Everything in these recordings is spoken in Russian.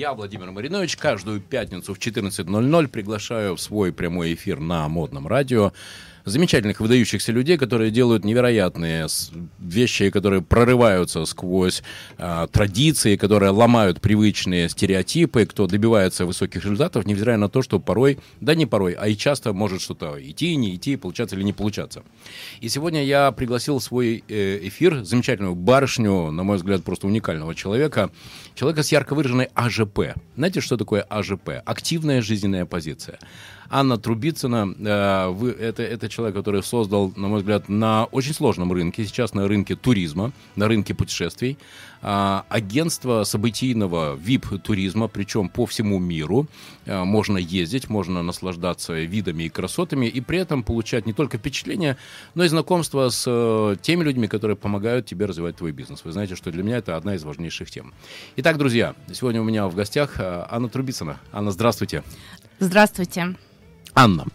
Я, Владимир Маринович, каждую пятницу в 14.00 приглашаю в свой прямой эфир на модном радио замечательных, выдающихся людей, которые делают невероятные вещи, которые прорываются сквозь э, традиции, которые ломают привычные стереотипы, кто добивается высоких результатов, невзирая на то, что порой, да не порой, а и часто может что-то идти, не идти, получаться или не получаться. И сегодня я пригласил в свой э, эфир замечательную барышню, на мой взгляд, просто уникального человека, человека с ярко выраженной АЖП. Знаете, что такое АЖП? Активная жизненная позиция. Анна Трубицына, э, вы, это, это человек, который создал, на мой взгляд, на очень сложном рынке, сейчас на рынке туризма, на рынке путешествий, э, агентство событийного VIP-туризма, причем по всему миру. Э, можно ездить, можно наслаждаться видами и красотами, и при этом получать не только впечатления, но и знакомство с теми людьми, которые помогают тебе развивать твой бизнес. Вы знаете, что для меня это одна из важнейших тем. Итак, друзья, сегодня у меня в гостях Анна Трубицына. Анна, здравствуйте. Здравствуйте. Анна,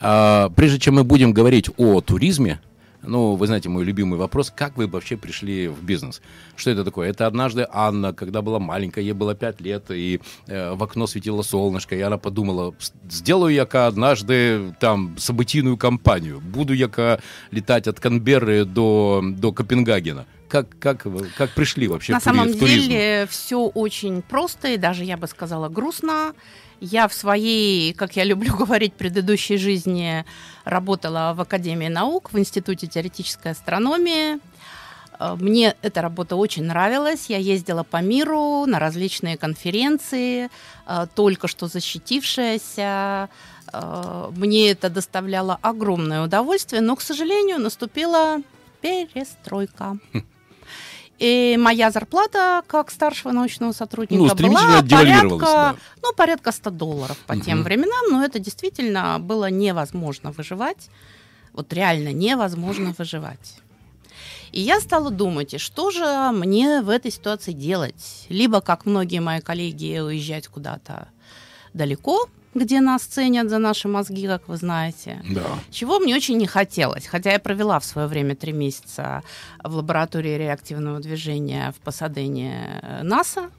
э, прежде чем мы будем говорить о туризме, ну, вы знаете, мой любимый вопрос, как вы вообще пришли в бизнес? Что это такое? Это однажды Анна, когда была маленькая, ей было 5 лет, и э, в окно светило солнышко, и она подумала, сделаю я-ка однажды там событийную кампанию, буду я-ка летать от Канберры до, до Копенгагена. Как, как, как пришли вообще На в, самом в туризм? деле все очень просто и даже, я бы сказала, грустно. Я в своей, как я люблю говорить, предыдущей жизни работала в Академии наук, в Институте теоретической астрономии. Э, мне эта работа очень нравилась. Я ездила по миру на различные конференции, э, только что защитившаяся. Э, мне это доставляло огромное удовольствие, но, к сожалению, наступила перестройка. И моя зарплата как старшего научного сотрудника ну, была порядка, да. ну, порядка 100 долларов по угу. тем временам, но это действительно было невозможно выживать. Вот реально невозможно выживать. И я стала думать, что же мне в этой ситуации делать? Либо, как многие мои коллеги, уезжать куда-то далеко, где нас ценят за наши мозги, как вы знаете. Да. Чего мне очень не хотелось. Хотя я провела в свое время три месяца в лаборатории реактивного движения в Пасадене э, НАСА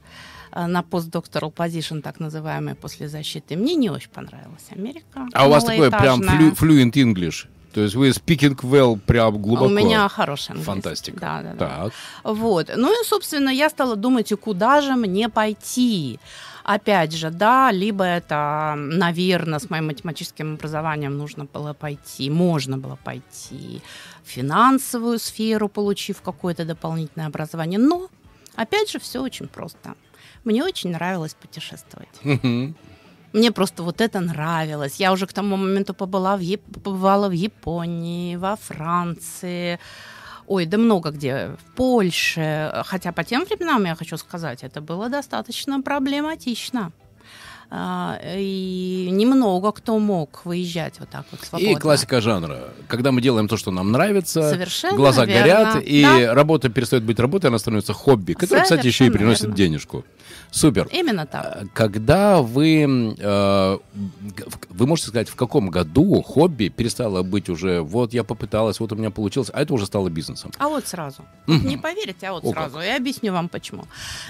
э, на постдокторал позишн, так называемый, после защиты. Мне не очень понравилась Америка. А у вас такой прям fluent English? То есть вы speaking well прям глубоко. У меня хороший английский. Фантастика. Да, да, да. Так. Вот. Ну и, собственно, я стала думать, и куда же мне пойти? Опять же, да, либо это, наверное, с моим математическим образованием нужно было пойти, можно было пойти в финансовую сферу, получив какое-то дополнительное образование. Но, опять же, все очень просто. Мне очень нравилось путешествовать. Мне просто вот это нравилось. Я уже к тому моменту побыла в Яп... побывала в Японии, во Франции, Ой, да много где. В Польше. Хотя по тем временам, я хочу сказать, это было достаточно проблематично. А, и немного кто мог выезжать вот так вот свободно. И классика жанра. Когда мы делаем то, что нам нравится, Совершенно глаза верно. горят, и да. работа перестает быть работой, она становится хобби, которое, кстати, еще и приносит верно. денежку. Супер. Именно так. А, когда вы, э, вы можете сказать, в каком году хобби перестало быть уже, вот я попыталась, вот у меня получилось, а это уже стало бизнесом? А вот сразу. Mm-hmm. Не поверите, а вот О, сразу. Как. Я объясню вам почему.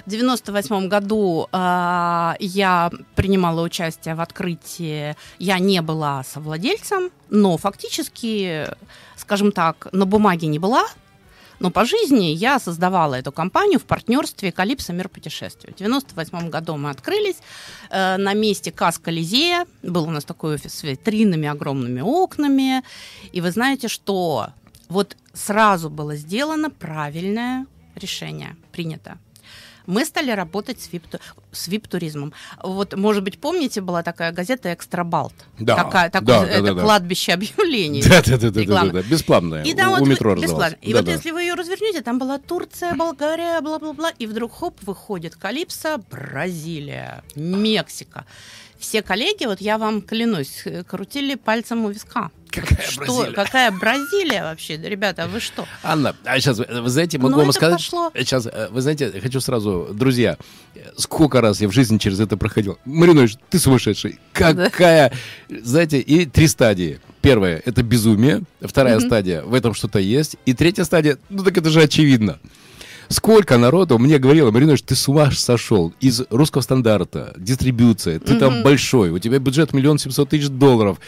В 98 году э, я принимала участие в открытии, я не была совладельцем, но фактически, скажем так, на бумаге не была, но по жизни я создавала эту компанию в партнерстве «Калипсо. Мир путешествий». В 98 году мы открылись э, на месте Кас Колизея. Был у нас такой офис с витринами, огромными окнами. И вы знаете, что вот сразу было сделано правильное решение, принято мы стали работать с, вип, с вип-туризмом. Вот, может быть, помните, была такая газета «Экстрабалт»? Да, такая, такое, да, это да, кладбище объявлений. Да, да, да, да, да, да, бесплатная, и там у вот метро бесплатно. И да, вот да. если вы ее развернете, там была Турция, Болгария, бла-бла-бла, и вдруг, хоп, выходит Калипсо, Бразилия, Мексика все коллеги, вот я вам клянусь, э, крутили пальцем у виска. Какая что? Бразилия? Какая Бразилия вообще? Ребята, вы что? Анна, а сейчас, вы знаете, могу Но ну, вам сказать... Пошло. Сейчас, э, вы знаете, хочу сразу, друзья, сколько раз я в жизни через это проходил. Маринович, ты сумасшедший. Какая... Да. Знаете, и три стадии. Первая — это безумие. Вторая mm-hmm. стадия — в этом что-то есть. И третья стадия — ну так это же очевидно. Сколько народу мне говорило, Маринович, ты с ума сошел. Из русского стандарта, дистрибьюция, ты там большой, у тебя бюджет миллион семьсот тысяч долларов.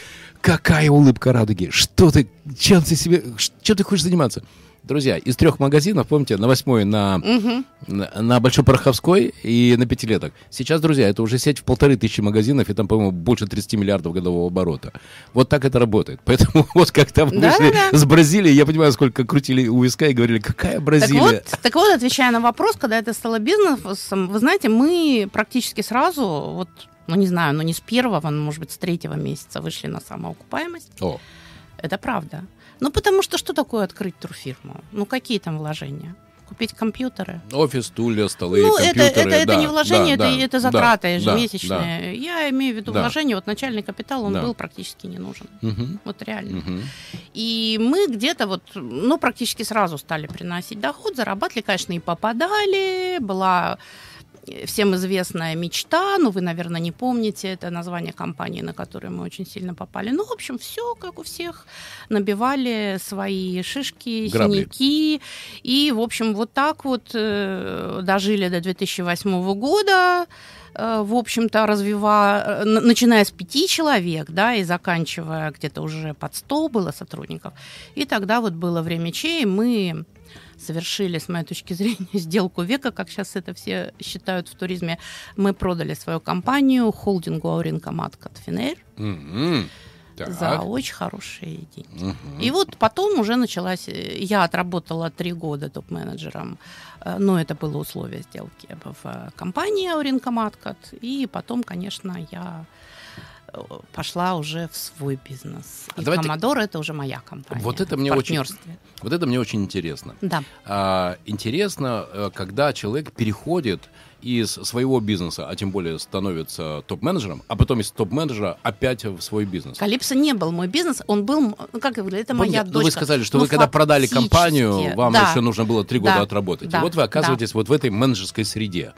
Какая улыбка радуги. Что ты, чем ты себе, чем ты хочешь заниматься? Друзья, из трех магазинов, помните, на восьмой, на, угу. на, на Большой Пороховской и на Пятилеток. Сейчас, друзья, это уже сеть в полторы тысячи магазинов, и там, по-моему, больше 30 миллиардов годового оборота. Вот так это работает. Поэтому вот как там да, вышли да. с Бразилии, я понимаю, сколько крутили у ВСК и говорили, какая Бразилия. Так вот, так вот, отвечая на вопрос, когда это стало бизнесом, вы знаете, мы практически сразу, вот, ну не знаю, ну не с первого, но, может быть, с третьего месяца вышли на самоокупаемость. О. Это правда. Ну, потому что что такое открыть турфирму? Ну, какие там вложения? Купить компьютеры? Офис, стулья, столы, ну, компьютеры. Это, это, это да, не вложение, да, это, да, это затраты да, ежемесячные. Да, Я имею в виду да. вложение. Вот начальный капитал, он да. был практически не нужен. Угу. Вот реально. Угу. И мы где-то вот, ну, практически сразу стали приносить доход, зарабатывали, конечно, и попадали. Была всем известная мечта, ну, вы, наверное, не помните, это название компании, на которую мы очень сильно попали. Ну, в общем, все, как у всех, набивали свои шишки, Грабли. синяки, и, в общем, вот так вот э, дожили до 2008 года, э, в общем-то, развивая, э, начиная с пяти человек, да, и заканчивая где-то уже под сто было сотрудников. И тогда вот было время чей, мы совершили, с моей точки зрения, сделку века, как сейчас это все считают в туризме. Мы продали свою компанию холдингу Ауринкомат Катфинер. Mm-hmm. За очень хорошие деньги. Угу. И вот потом уже началась... Я отработала три года топ-менеджером, э, но это было условие сделки в компании Ауринкоматкат. И потом, конечно, я пошла уже в свой бизнес. А И давайте... Commodore это уже моя компания. Вот это мне очень, вот это мне очень интересно. Да. А, интересно, э, когда человек переходит из своего бизнеса, а тем более становится топ-менеджером, а потом из топ-менеджера опять в свой бизнес. Калипсо не был мой бизнес, он был, ну, как я говорю, это моя ну, дочка. Вы сказали, что ну, вы когда продали компанию, вам да. еще нужно было три года да. отработать. Да. И вот вы оказываетесь да. вот в этой менеджерской среде.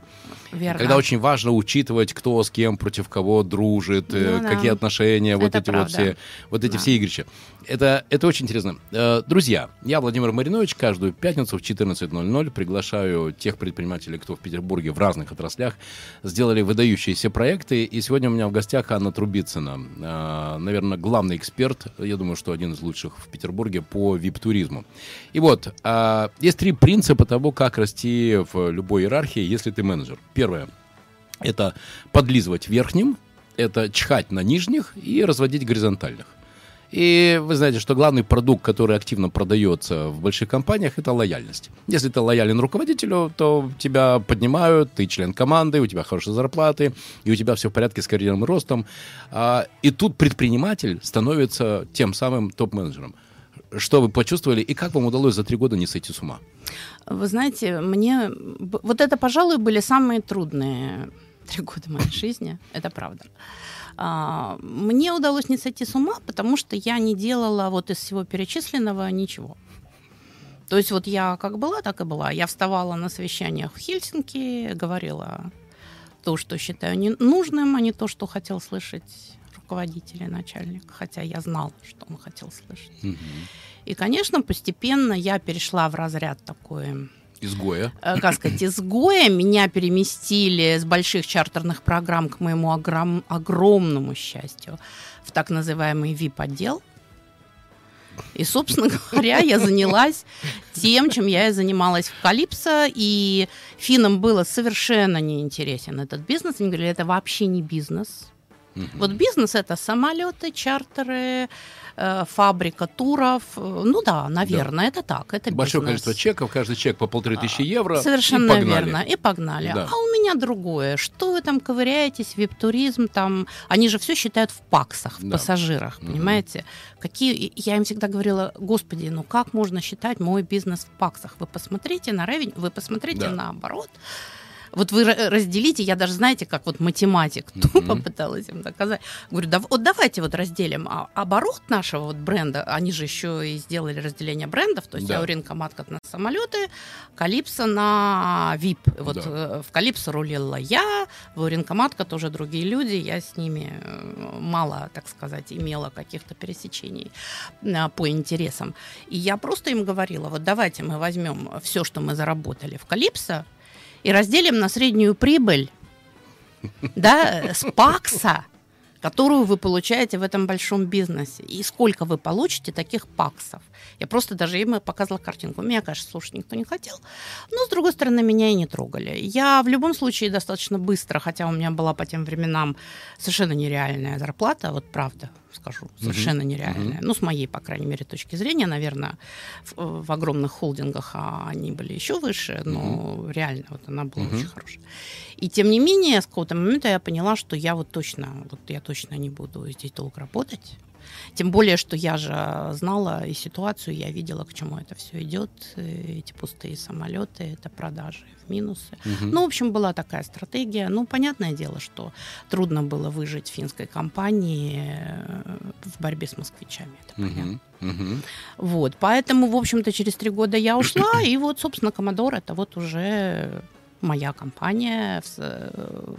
Верно. Когда очень важно учитывать, кто с кем, против кого дружит, э, ну, какие да. отношения, это вот эти правда. вот все, вот эти да. все игрища. Это, это очень интересно. Э, друзья, я Владимир Маринович. Каждую пятницу в 14.00 приглашаю тех предпринимателей, кто в Петербурге в разных отраслях сделали выдающиеся проекты. И сегодня у меня в гостях Анна Трубицына. Э, наверное, главный эксперт, я думаю, что один из лучших в Петербурге по вип-туризму. И вот, есть три принципа того, как расти в любой иерархии, если ты менеджер. Первое – это подлизывать верхним, это чхать на нижних и разводить горизонтальных. И вы знаете, что главный продукт, который активно продается в больших компаниях, это лояльность. Если ты лоялен руководителю, то тебя поднимают, ты член команды, у тебя хорошие зарплаты, и у тебя все в порядке с карьерным ростом. А, и тут предприниматель становится тем самым топ-менеджером. Что вы почувствовали и как вам удалось за три года не сойти с ума? Вы знаете, мне... Вот это, пожалуй, были самые трудные три года моей жизни. Это правда. А, мне удалось не сойти с ума, потому что я не делала вот из всего перечисленного ничего. То есть вот я как была, так и была. Я вставала на совещаниях в Хельсинки, говорила то, что считаю нужным, а не то, что хотел слышать руководитель и начальник, хотя я знала, что он хотел слышать. Угу. И, конечно, постепенно я перешла в разряд такой Изгоя. Э, как сказать, изгоя. Меня переместили с больших чартерных программ к моему огром, огромному счастью в так называемый VIP-отдел. И, собственно говоря, я занялась тем, чем я и занималась в Калипсо, и финнам было совершенно неинтересен этот бизнес. Они говорили, это вообще не бизнес. Угу. Вот бизнес это самолеты, чартеры, Э, фабрика туров. Ну да, наверное, да. это так. Это Большое бизнес. количество чеков, каждый чек по полторы тысячи евро. Совершенно и погнали. верно. И погнали. Да. А у меня другое. Что вы там ковыряетесь, вип-туризм там? Они же все считают в паксах, в да. пассажирах, угу. понимаете? Какие... Я им всегда говорила, господи, ну как можно считать мой бизнес в паксах? Вы посмотрите на ревень, вы посмотрите да. наоборот Вот вы разделите, я даже, знаете, как вот математик тупо пыталась им доказать. Говорю, да, вот давайте вот разделим а, оборот нашего вот бренда, они же еще и сделали разделение брендов, то есть да. Ауринка Матка на самолеты, Калипсо на VIP. Вот да. Э, в Калипсо рулила я, в Ауринка Матка тоже другие люди, я с ними э, мало, так сказать, имела каких-то пересечений э, по интересам. И я просто им говорила, вот давайте мы возьмем все, что мы заработали в Калипсо, и разделим на среднюю прибыль да, с пакса, которую вы получаете в этом большом бизнесе. И сколько вы получите таких паксов. Я просто даже им показывала картинку. Меня, конечно, слушать никто не хотел. Но, с другой стороны, меня и не трогали. Я в любом случае достаточно быстро, хотя у меня была по тем временам совершенно нереальная зарплата, вот правда, скажу, совершенно uh-huh. нереальная. Uh-huh. Ну, с моей, по крайней мере, точки зрения, наверное, в, в огромных холдингах а они были еще выше, но uh-huh. реально вот она была uh-huh. очень хорошая. И тем не менее, с какого-то момента я поняла, что я вот точно, вот я точно не буду здесь долго работать. Тем более, что я же знала и ситуацию, я видела, к чему это все идет. Эти пустые самолеты, это продажи в минусы. Угу. Ну, в общем, была такая стратегия. Ну, понятное дело, что трудно было выжить финской компании э, в борьбе с москвичами. Это угу. понятно. Угу. Вот, поэтому, в общем-то, через три года я ушла, и вот, собственно, Комодор это вот уже моя компания,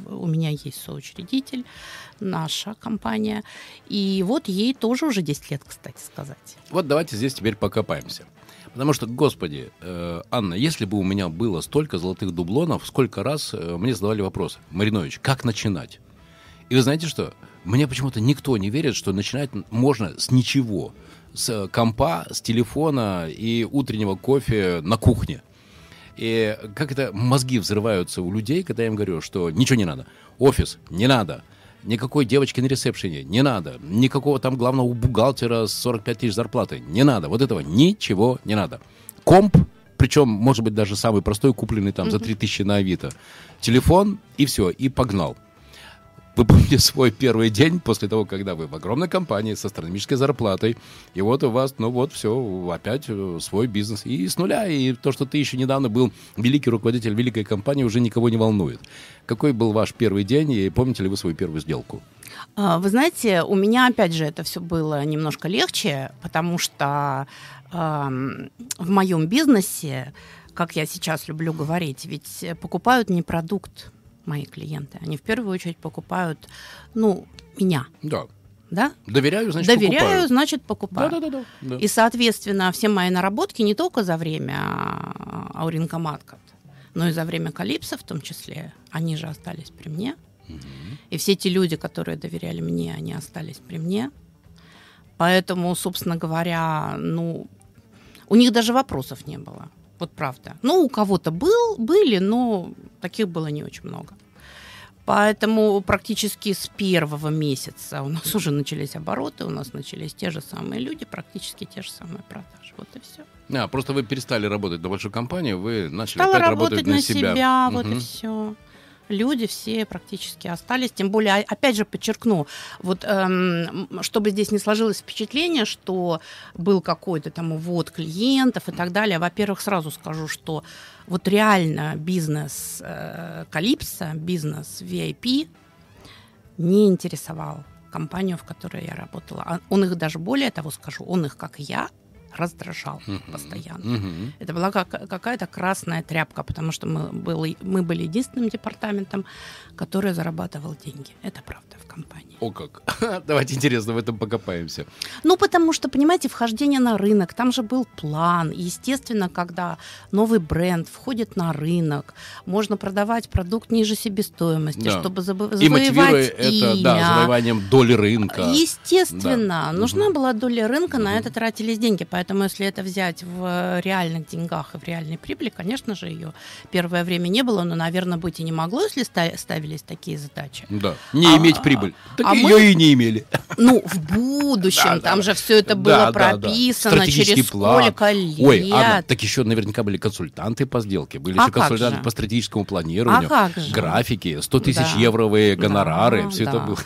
у меня есть соучредитель, наша компания. И вот ей тоже уже 10 лет, кстати сказать. Вот давайте здесь теперь покопаемся. Потому что, господи, э, Анна, если бы у меня было столько золотых дублонов, сколько раз э, мне задавали вопрос, Маринович, как начинать? И вы знаете что? Мне почему-то никто не верит, что начинать можно с ничего. С компа, с телефона и утреннего кофе на кухне. И как это мозги взрываются у людей, когда я им говорю, что ничего не надо. Офис не надо. Никакой девочки на ресепшене не надо. Никакого там главного бухгалтера с 45 тысяч зарплаты не надо. Вот этого ничего не надо. Комп, причем, может быть, даже самый простой, купленный там за 3 тысячи на Авито. Телефон и все, и погнал. Вы помните свой первый день после того, когда вы в огромной компании с астрономической зарплатой, и вот у вас, ну вот, все, опять э, свой бизнес. И с нуля, и то, что ты еще недавно был великий руководитель великой компании, уже никого не волнует. Какой был ваш первый день, и помните ли вы свою первую сделку? А, вы знаете, у меня, опять же, это все было немножко легче, потому что э, в моем бизнесе, как я сейчас люблю говорить, ведь покупают не продукт, мои клиенты. Они в первую очередь покупают, ну, меня. Да. Да? Доверяю, значит, Доверяю, покупаю. значит, покупаю. Да, да, да, да. И, соответственно, все мои наработки не только за время Ауринка Маткат, но и за время Калипса в том числе, они же остались при мне. Угу. И все те люди, которые доверяли мне, они остались при мне. Поэтому, собственно говоря, ну, у них даже вопросов не было. Вот правда. Ну, у кого-то был, были, но таких было не очень много. Поэтому практически с первого месяца у нас уже начались обороты, у нас начались те же самые люди, практически те же самые продажи. Вот и все. А, просто вы перестали работать на большую компанию, вы начали Стала опять работать, работать на, себя. себя угу. Вот и все люди все практически остались. Тем более, опять же, подчеркну, вот эм, чтобы здесь не сложилось впечатление, что был какой-то там увод клиентов и так далее. Во-первых, сразу скажу, что вот реально бизнес э, Калипса, бизнес VIP не интересовал компанию, в которой я работала. А он их даже более того скажу, он их, как и я, раздражал uh-huh. постоянно. Uh-huh. Это была как, какая-то красная тряпка, потому что мы были, мы были единственным департаментом, который зарабатывал деньги. Это правда в компании. О как! Давайте интересно в этом покопаемся. Ну, потому что, понимаете, вхождение на рынок, там же был план. естественно, когда новый бренд входит на рынок, можно продавать продукт ниже себестоимости, да. чтобы забы- И завоевать имя. это, да, завоеванием доли рынка. Естественно, да. нужна угу. была доля рынка, угу. на это тратились деньги. Поэтому, если это взять в реальных деньгах и в реальной прибыли, конечно же, ее первое время не было, но, наверное, быть и не могло, если ставились такие задачи. Да, не а, иметь прибыль. Так а ее мы, и не имели. Ну, в будущем, да, там да, же все это было да, прописано да, да. через план. сколько лет. Ой, Анна, так еще наверняка были консультанты по сделке, были а еще консультанты же? по стратегическому планированию, а графики, 100 тысяч евровые гонорары, все это было.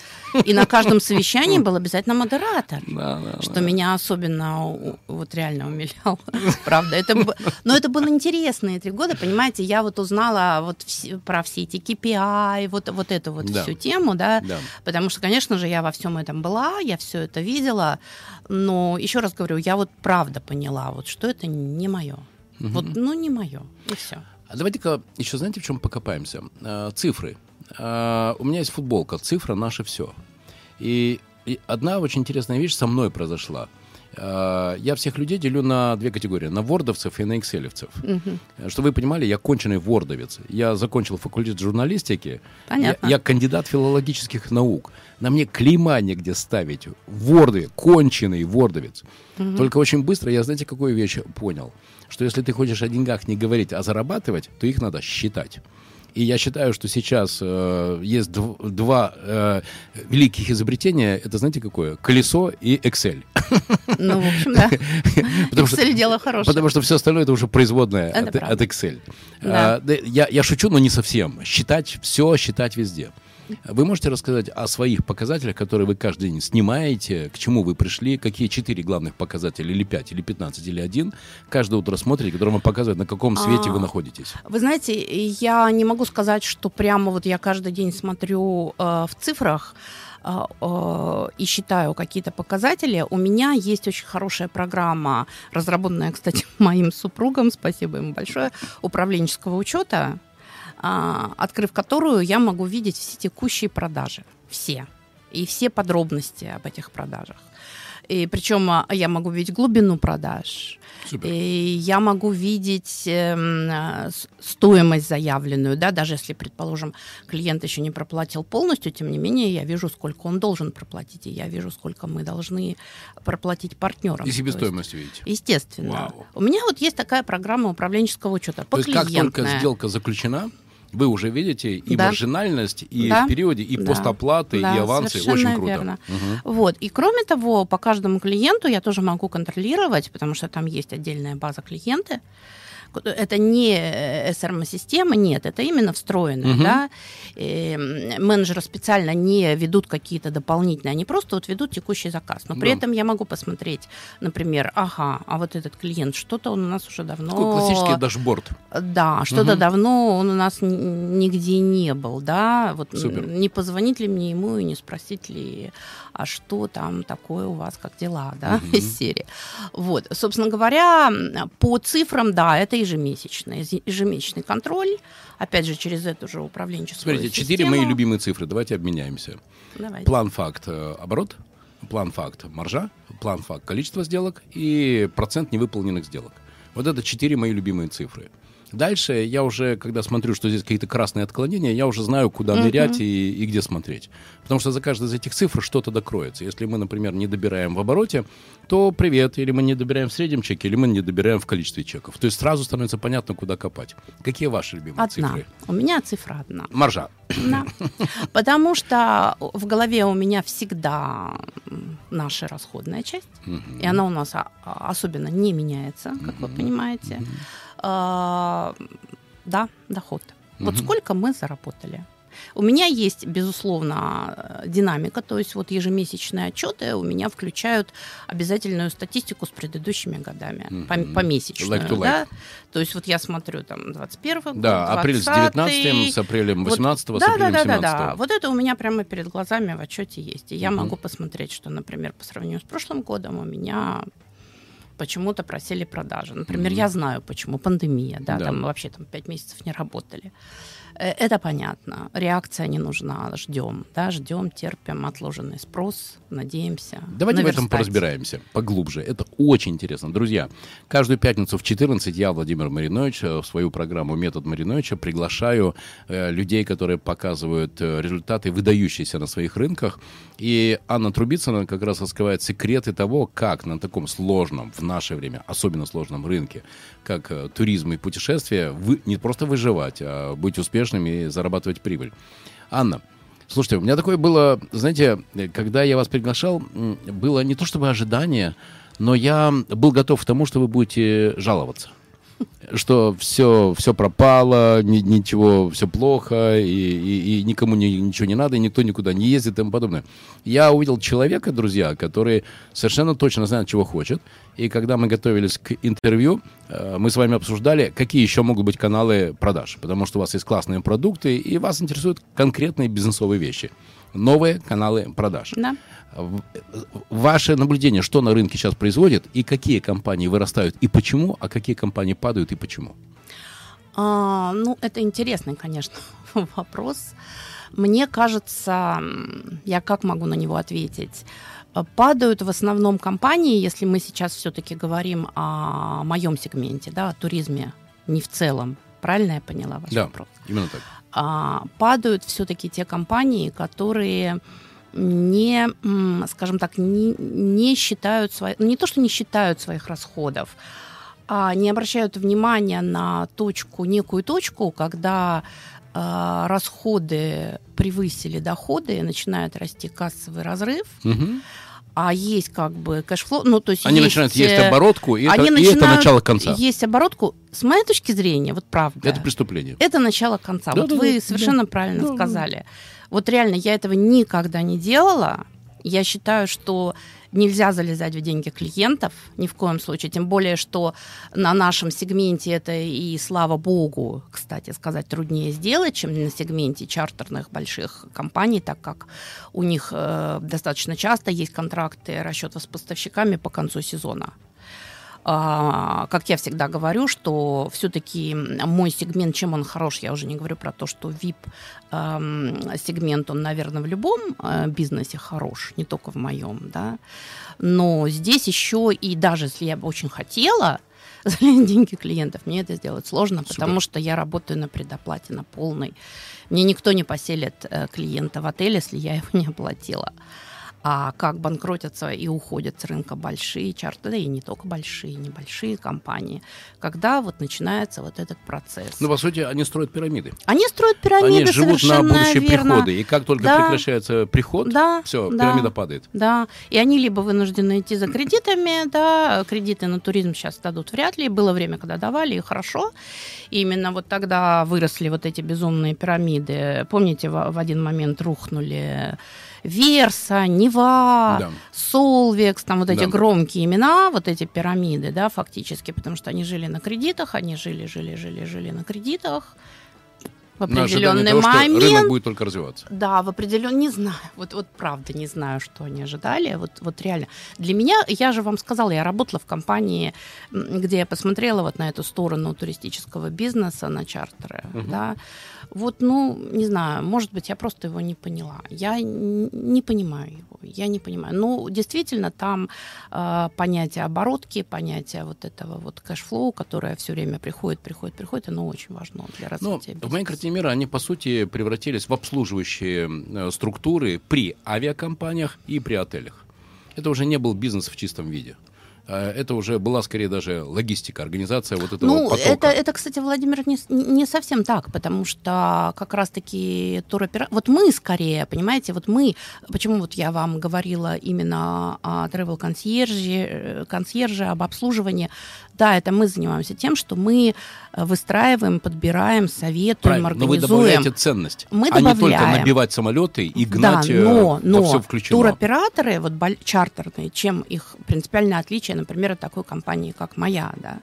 И на каждом совещании был обязательно модератор, что меня особенно вот реально умилял. Правда. Это, но это было интересные три года, понимаете. Я вот узнала вот про все эти KPI, вот, вот эту вот всю тему, да. Потому что, конечно же, я во всем этом была, я все это видела. Но еще раз говорю, я вот правда поняла, вот что это не мое. Вот, ну, не мое. И все. А давайте-ка еще знаете, в чем покопаемся? А, цифры. А, у меня есть футболка «Цифра – наше все». И, и одна очень интересная вещь со мной произошла. А, я всех людей делю на две категории. На вордовцев и на экселевцев. Чтобы вы понимали, я конченый вордовец. Я закончил факультет журналистики. Понятно. Я, я кандидат филологических наук. На мне клейма негде ставить. Ворды, конченый вордовец. Только очень быстро я, знаете, какую вещь понял? Что если ты хочешь о деньгах не говорить, а зарабатывать, то их надо считать. И я считаю, что сейчас э, есть дв- два э, великих изобретения. Это знаете какое? Колесо и Excel. Ну, в общем, да. Потому что- Excel дело хорошее. Потому что все остальное это уже производное Это от, правда. от Excel. Да. А, я, я шучу, но не совсем. Считать все, считать везде. Вы можете рассказать о своих показателях, которые вы каждый день снимаете, к чему вы пришли, какие четыре главных показателя, или пять, или пятнадцать, или один, каждое утро смотрите, который вам показывает, на каком свете вы А, находитесь. Вы знаете, я не могу сказать, что прямо вот я каждый день смотрю э, в цифрах э, э, и считаю какие-то показатели. У меня есть очень хорошая программа, разработанная, кстати, моим супругом, спасибо ему большое, управленческого учета, открыв которую я могу видеть все текущие продажи, все, и все подробности об этих продажах. И причем а, я могу видеть глубину продаж, Супер. и я могу видеть а, с- стоимость заявленную, да, даже если, предположим, клиент еще не проплатил полностью, тем не менее я вижу, сколько он должен проплатить, и я вижу, сколько мы должны проплатить партнерам. И То себестоимость видите. есть, Естественно. Вау. У меня вот есть такая программа управленческого учета. То есть как только сделка заключена, вы уже видите и Да. маржинальность, и Да. в периоде, и Да. постоплаты, Да, и авансы. Очень круто. верно. Мгм. Вот. И кроме того, по каждому клиенту я тоже могу контролировать, потому что там есть отдельная база клиенты. Это не SRM-система, нет, это именно встроенная. Мгм. Да? И, м, менеджеры специально не ведут какие-то дополнительные, они просто вот ведут текущий заказ. Но при Да. этом я могу посмотреть, например, ага, а вот этот клиент, что-то он у нас уже давно... Такой классический дашборд. Да, что-то Мгм. давно он у нас нигде не был, да, вот Супер. не позвонить ли мне ему и не спросить ли, а что там такое у вас, как дела, да, Мгм. из серии. Вот, собственно говоря, по цифрам, да, это ежемесячный, ез- ежемесячный контроль, опять же, через эту же управленческую Смотрите, четыре мои любимые цифры. Давайте обменяемся. Давайте. План факт э, оборот, план факт маржа, план факт количество сделок и процент невыполненных сделок. Вот это четыре мои любимые цифры. Дальше я уже, когда смотрю, что здесь какие-то красные отклонения, я уже знаю, куда Мгм. нырять и, и где смотреть. Потому что за каждой из этих цифр что-то докроется. Если мы, например, не добираем в обороте, то привет. Или мы не добираем в среднем чеке, или мы не добираем в количестве чеков. То есть сразу становится понятно, куда копать. Какие ваши любимые Одна. цифры? У меня цифра одна. Маржа. Да. Потому что в голове у меня всегда наша расходная часть, Мгм. и она у нас а- особенно не меняется, как вы Мгм. понимаете. Мгм. А, Да, доход. Вот Мгм. сколько мы заработали. У меня есть, безусловно, динамика, то есть вот ежемесячные отчеты у меня включают обязательную статистику с предыдущими годами, по- Мгм. помесячную, Like to like. да? То есть вот я смотрю там 21 год, Да, апрель с 19 20-й, с апрелем Вот 18 с да, апрелем да, да, 17 да, да. Вот это у меня прямо перед глазами в отчете есть. И я Мгм. могу посмотреть, что, например, по сравнению с прошлым годом у меня почему-то просели продажи. Например, Мгм. я знаю, почему пандемия, да, Да. там вообще там пять месяцев не работали. Э, Это понятно. Реакция не нужна. Ждем, да, ждем, терпим, отложенный спрос, надеемся. Давайте в этом наверстать. поразбираемся поглубже. Это очень интересно. Друзья, каждую пятницу в 14 я, Владимир Маринович, э, в свою программу «Метод Мариновича» приглашаю э, людей, которые показывают э, результаты, выдающиеся на своих рынках. И Анна Трубицына как раз раскрывает секреты того, как на таком сложном, в наше время, особенно сложном рынке, как э, туризм и путешествия, вы, не просто выживать, а быть успешными и зарабатывать прибыль. Анна, Слушайте, у меня такое было, знаете, когда я вас приглашал, было не то чтобы ожидание, но я был готов к тому, что вы будете жаловаться. Что все, все пропало, ни, ничего, все плохо, и, и, и никому ни, ничего не надо, и никто никуда не ездит и тому подобное. Я увидел человека, друзья, который совершенно точно знает, чего хочет. И когда мы готовились к интервью, э, мы с вами обсуждали, какие еще могут быть каналы продаж. Потому что у вас есть классные продукты, и вас интересуют конкретные бизнесовые вещи. Новые каналы продаж. Да. Ваше наблюдение, что на рынке сейчас происходит, и какие компании вырастают, и почему, а какие компании падают, и почему? А, ну, это интересный, конечно, вопрос. Мне кажется, я как могу на него ответить? Падают в основном компании, если мы сейчас все-таки говорим о моем сегменте, да, о туризме, не в целом. Правильно я поняла ваш да, вопрос? именно так. А, падают все-таки те компании, которые не, скажем так, не, не считают свои, ну, не то, что не считают своих расходов, а не обращают внимания на точку, некую точку, когда э, расходы превысили доходы, и начинает расти кассовый разрыв. Угу. А есть как бы cash flow, ну то есть они есть, начинают есть э, оборотку, и, они это, начинают и это начало конца. Есть оборотку. С моей точки зрения, вот правда. Это преступление. Это начало конца. Да, вот да, вы да, совершенно да, правильно да, сказали. Да. Вот реально я этого никогда не делала. Я считаю, что нельзя залезать в деньги клиентов ни в коем случае, тем более, что на нашем сегменте это и, слава богу, кстати сказать, труднее сделать, чем на сегменте чартерных больших компаний, так как у них э, достаточно часто есть контракты расчетов с поставщиками по концу сезона. А, как я всегда говорю, что все-таки мой сегмент, чем он хорош, я уже не говорю про то, что VIP сегмент, он, наверное, в любом э, бизнесе хорош, не только в моем, да. Но здесь еще и даже если я бы очень хотела, залить деньги клиентов. Мне это сделать сложно, Супер. потому что я работаю на предоплате, на полной. Мне никто не поселит э, клиента в отель, если я его не оплатила а как банкротятся и уходят с рынка большие чарты, да и не только большие, небольшие компании, когда вот начинается вот этот процесс. Ну, по сути, они строят пирамиды. Они строят пирамиды, Они живут на будущие верно. приходы, и как только да. прекращается приход, да, все, да, пирамида падает. Да, и они либо вынуждены идти за кредитами, да, кредиты на туризм сейчас дадут вряд ли, было время, когда давали, и хорошо, и именно вот тогда выросли вот эти безумные пирамиды. Помните, в, в один момент рухнули Верса, Нева, да. Солвекс, там вот эти да. громкие имена, вот эти пирамиды, да, фактически, потому что они жили на кредитах, они жили, жили, жили, жили на кредитах в определенный того, момент. Что рынок будет только развиваться. Да, в определенный, не знаю, вот, вот правда не знаю, что они ожидали, вот, вот реально. Для меня, я же вам сказала, я работала в компании, где я посмотрела вот на эту сторону туристического бизнеса, на чартеры, угу. да, вот, ну, не знаю, может быть, я просто его не поняла. Я не понимаю его, я не понимаю. Ну, действительно, там э, понятие оборотки, понятие вот этого вот cash flow, которое все время приходит, приходит, приходит, оно очень важно для развития Но бизнеса. В моей картине мира они, по сути, превратились в обслуживающие э, структуры при авиакомпаниях и при отелях. Это уже не был бизнес в чистом виде. А, это уже была скорее даже логистика, организация вот этого ну, потока. Это, это, кстати, Владимир, не, не совсем так, потому что как раз-таки туроператор... Вот мы скорее, понимаете, вот мы... Почему вот я вам говорила именно о travel консьерже, консьерже об обслуживании? Да, это мы занимаемся тем, что мы выстраиваем, подбираем, советуем, Правильно, организуем. Но вы добавляете ценность, мы а добавляем. не только набивать самолеты и гнать да, но, э, но во все включено. туроператоры, вот чартерные, чем их принципиальное отличие, например, от такой компании, как моя, да,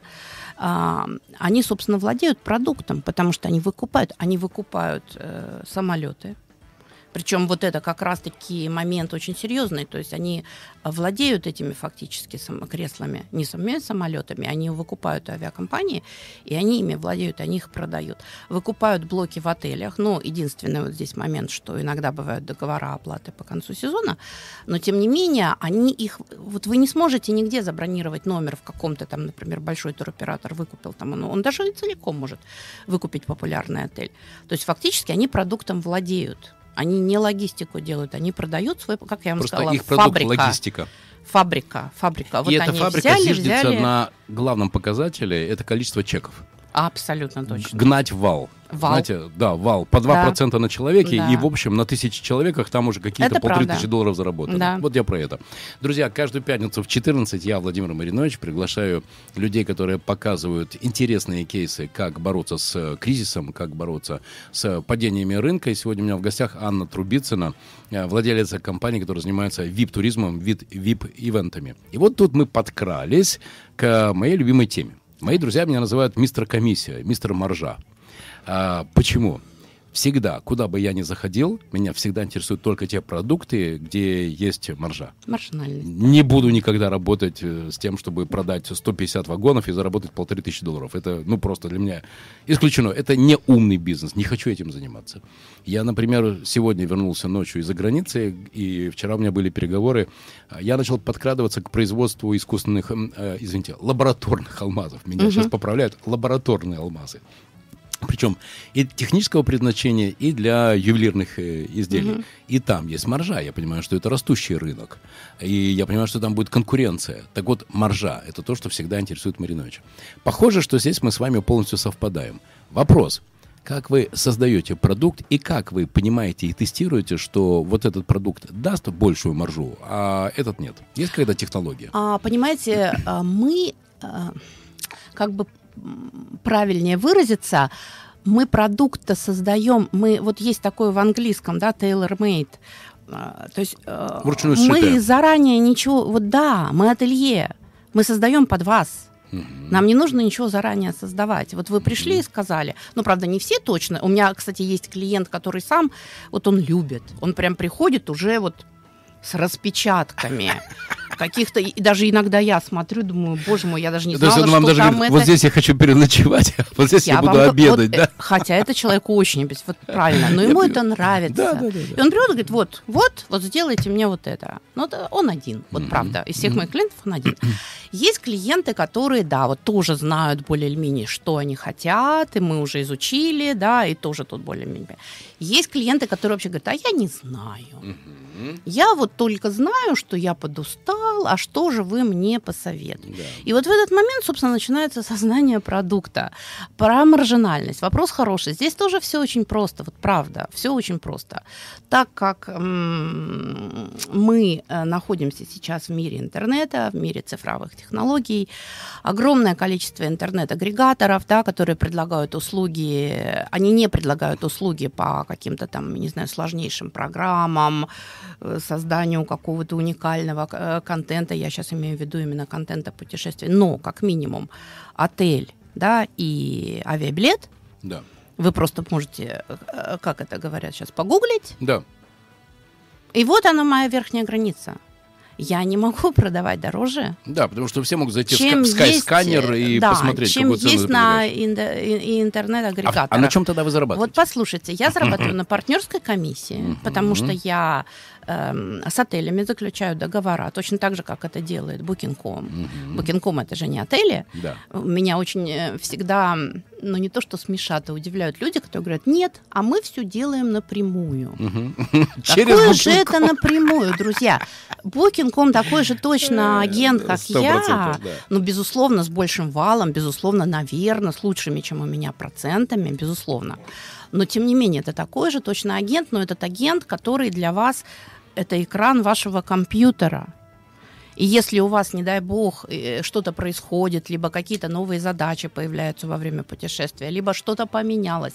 а, они, собственно, владеют продуктом, потому что они выкупают, они выкупают э, самолеты, причем вот это как раз-таки момент очень серьезный. То есть они владеют этими фактически креслами, не самими самолетами, они выкупают авиакомпании, и они ими владеют, они их продают. Выкупают блоки в отелях. Ну, единственный вот здесь момент, что иногда бывают договора оплаты по концу сезона, но тем не менее они их... Вот вы не сможете нигде забронировать номер в каком-то там, например, большой туроператор выкупил там, он, он даже целиком может выкупить популярный отель. То есть фактически они продуктом владеют. Они не логистику делают, они продают свой, как я вам Просто сказала, их продукт фабрика. логистика. Фабрика, фабрика. И вот эта они фабрика взяли, зиждется взяли... на главном показателе, это количество чеков. Абсолютно точно. Гнать вал. Вал. Знаете, да, вал. По 2% Да. на человеке, Да. и, в общем, на тысячи человеках там уже какие-то Это полторы правда. тысячи долларов заработали. Да. Вот я про это. Друзья, каждую пятницу в 14 я, Владимир Маринович, приглашаю людей, которые показывают интересные кейсы, как бороться с э, кризисом, как бороться с падениями рынка. И сегодня у меня в гостях Анна Трубицына, э, владелица компании, которая занимается VIP-туризмом, VIP-ивентами. И вот тут мы подкрались к моей любимой теме. Мои друзья меня называют мистер комиссия, мистер маржа. А, почему? Всегда, куда бы я ни заходил, меня всегда интересуют только те продукты, где есть маржа. Маржинальность. Не буду никогда работать э, с тем, чтобы продать 150 вагонов и заработать полторы тысячи долларов. Это, ну, просто для меня исключено. Это не умный бизнес. Не хочу этим заниматься. Я, например, сегодня вернулся ночью из-за границы, и вчера у меня были переговоры. А, Я начал подкрадываться к производству искусственных, э, извините, лабораторных алмазов. Меня сейчас поправляют. Лабораторные алмазы. Причем и технического предназначения, и для ювелирных э, изделий. И там есть маржа. Я понимаю, что это растущий рынок. И я понимаю, что там будет конкуренция. Так вот, маржа – это то, что всегда интересует Мариновича. Похоже, что здесь мы с вами полностью совпадаем. Вопрос. Как вы создаете продукт и как вы понимаете и тестируете, что вот этот продукт даст большую маржу, а этот нет? Есть какая-то технология? А, понимаете, а, мы, а, как бы правильнее выразиться, мы продукт создаем, мы, вот есть такое в английском, да, tailor-made, А, то есть э, Вручную мы сшитое. заранее ничего, вот да, мы ателье, мы создаем под вас. Нам не нужно ничего заранее создавать. Вот вы пришли и сказали, ну, правда, не все точно. У меня, кстати, есть клиент, который сам, вот он любит. Он прям приходит уже вот с распечатками каких-то, и даже иногда я смотрю, думаю, боже мой, я даже не То есть знала, он вам даже говорит, это... вот здесь я хочу переночевать, а вот здесь я, Я буду вам обедать, вот, да? э, Хотя это человеку очень вот правильно, но ему это нравится. Да, да, да. И он берет и говорит, вот, вот, вот сделайте мне вот это. Ну, он один, вот правда. Из всех моих клиентов он один. Есть клиенты, которые, да, вот тоже знают более или менее, что они хотят, и мы уже изучили, да, и тоже тут более-менее. Есть клиенты, которые вообще говорят, а я не знаю. Я вот только знаю, что я подустал, а что же вы мне посоветуете? Да. И вот в этот момент, собственно, начинается создание продукта. Про маржинальность. Вопрос хороший. Здесь тоже все очень просто, вот правда, все очень просто. Так как м, мы э, находимся сейчас в мире интернета, в мире цифровых технологий, огромное количество интернет-агрегаторов, да, которые предлагают услуги, они не предлагают услуги по каким-то там, не знаю, сложнейшим программам, э, созданию какого-то уникального э, контента, я сейчас имею в виду именно контента путешествий, но как минимум отель, да, и авиабилет, Да. вы просто можете, э, как это говорят сейчас, погуглить, Да. и вот она моя верхняя граница. Я не могу продавать дороже, Да, потому что все могут зайти чем в скайсканер и да, посмотреть, чем какую цену есть на интернет-агрегаторах. А, а на чем тогда вы Вот зарабатываете? послушайте, я зарабатываю на партнерской комиссии, потому что я эм, с отелями заключаю договора, точно так же, как это делает Booking.com. Booking.com это же не отели. Да. Меня очень э, всегда, ну не то что смешат, а удивляют люди, которые говорят, нет, а мы все делаем напрямую. Какое же это напрямую, друзья? Booking.com такой же точно агент, как я. да. Ну, безусловно, с большим валом, безусловно, наверное, с лучшими, чем у меня, процентами, безусловно. Но, тем не менее, это такой же точно агент, но этот агент, который для вас это экран вашего компьютера. И если у вас, не дай бог, э, что-то происходит, либо какие-то новые задачи появляются во время путешествия, либо что-то поменялось,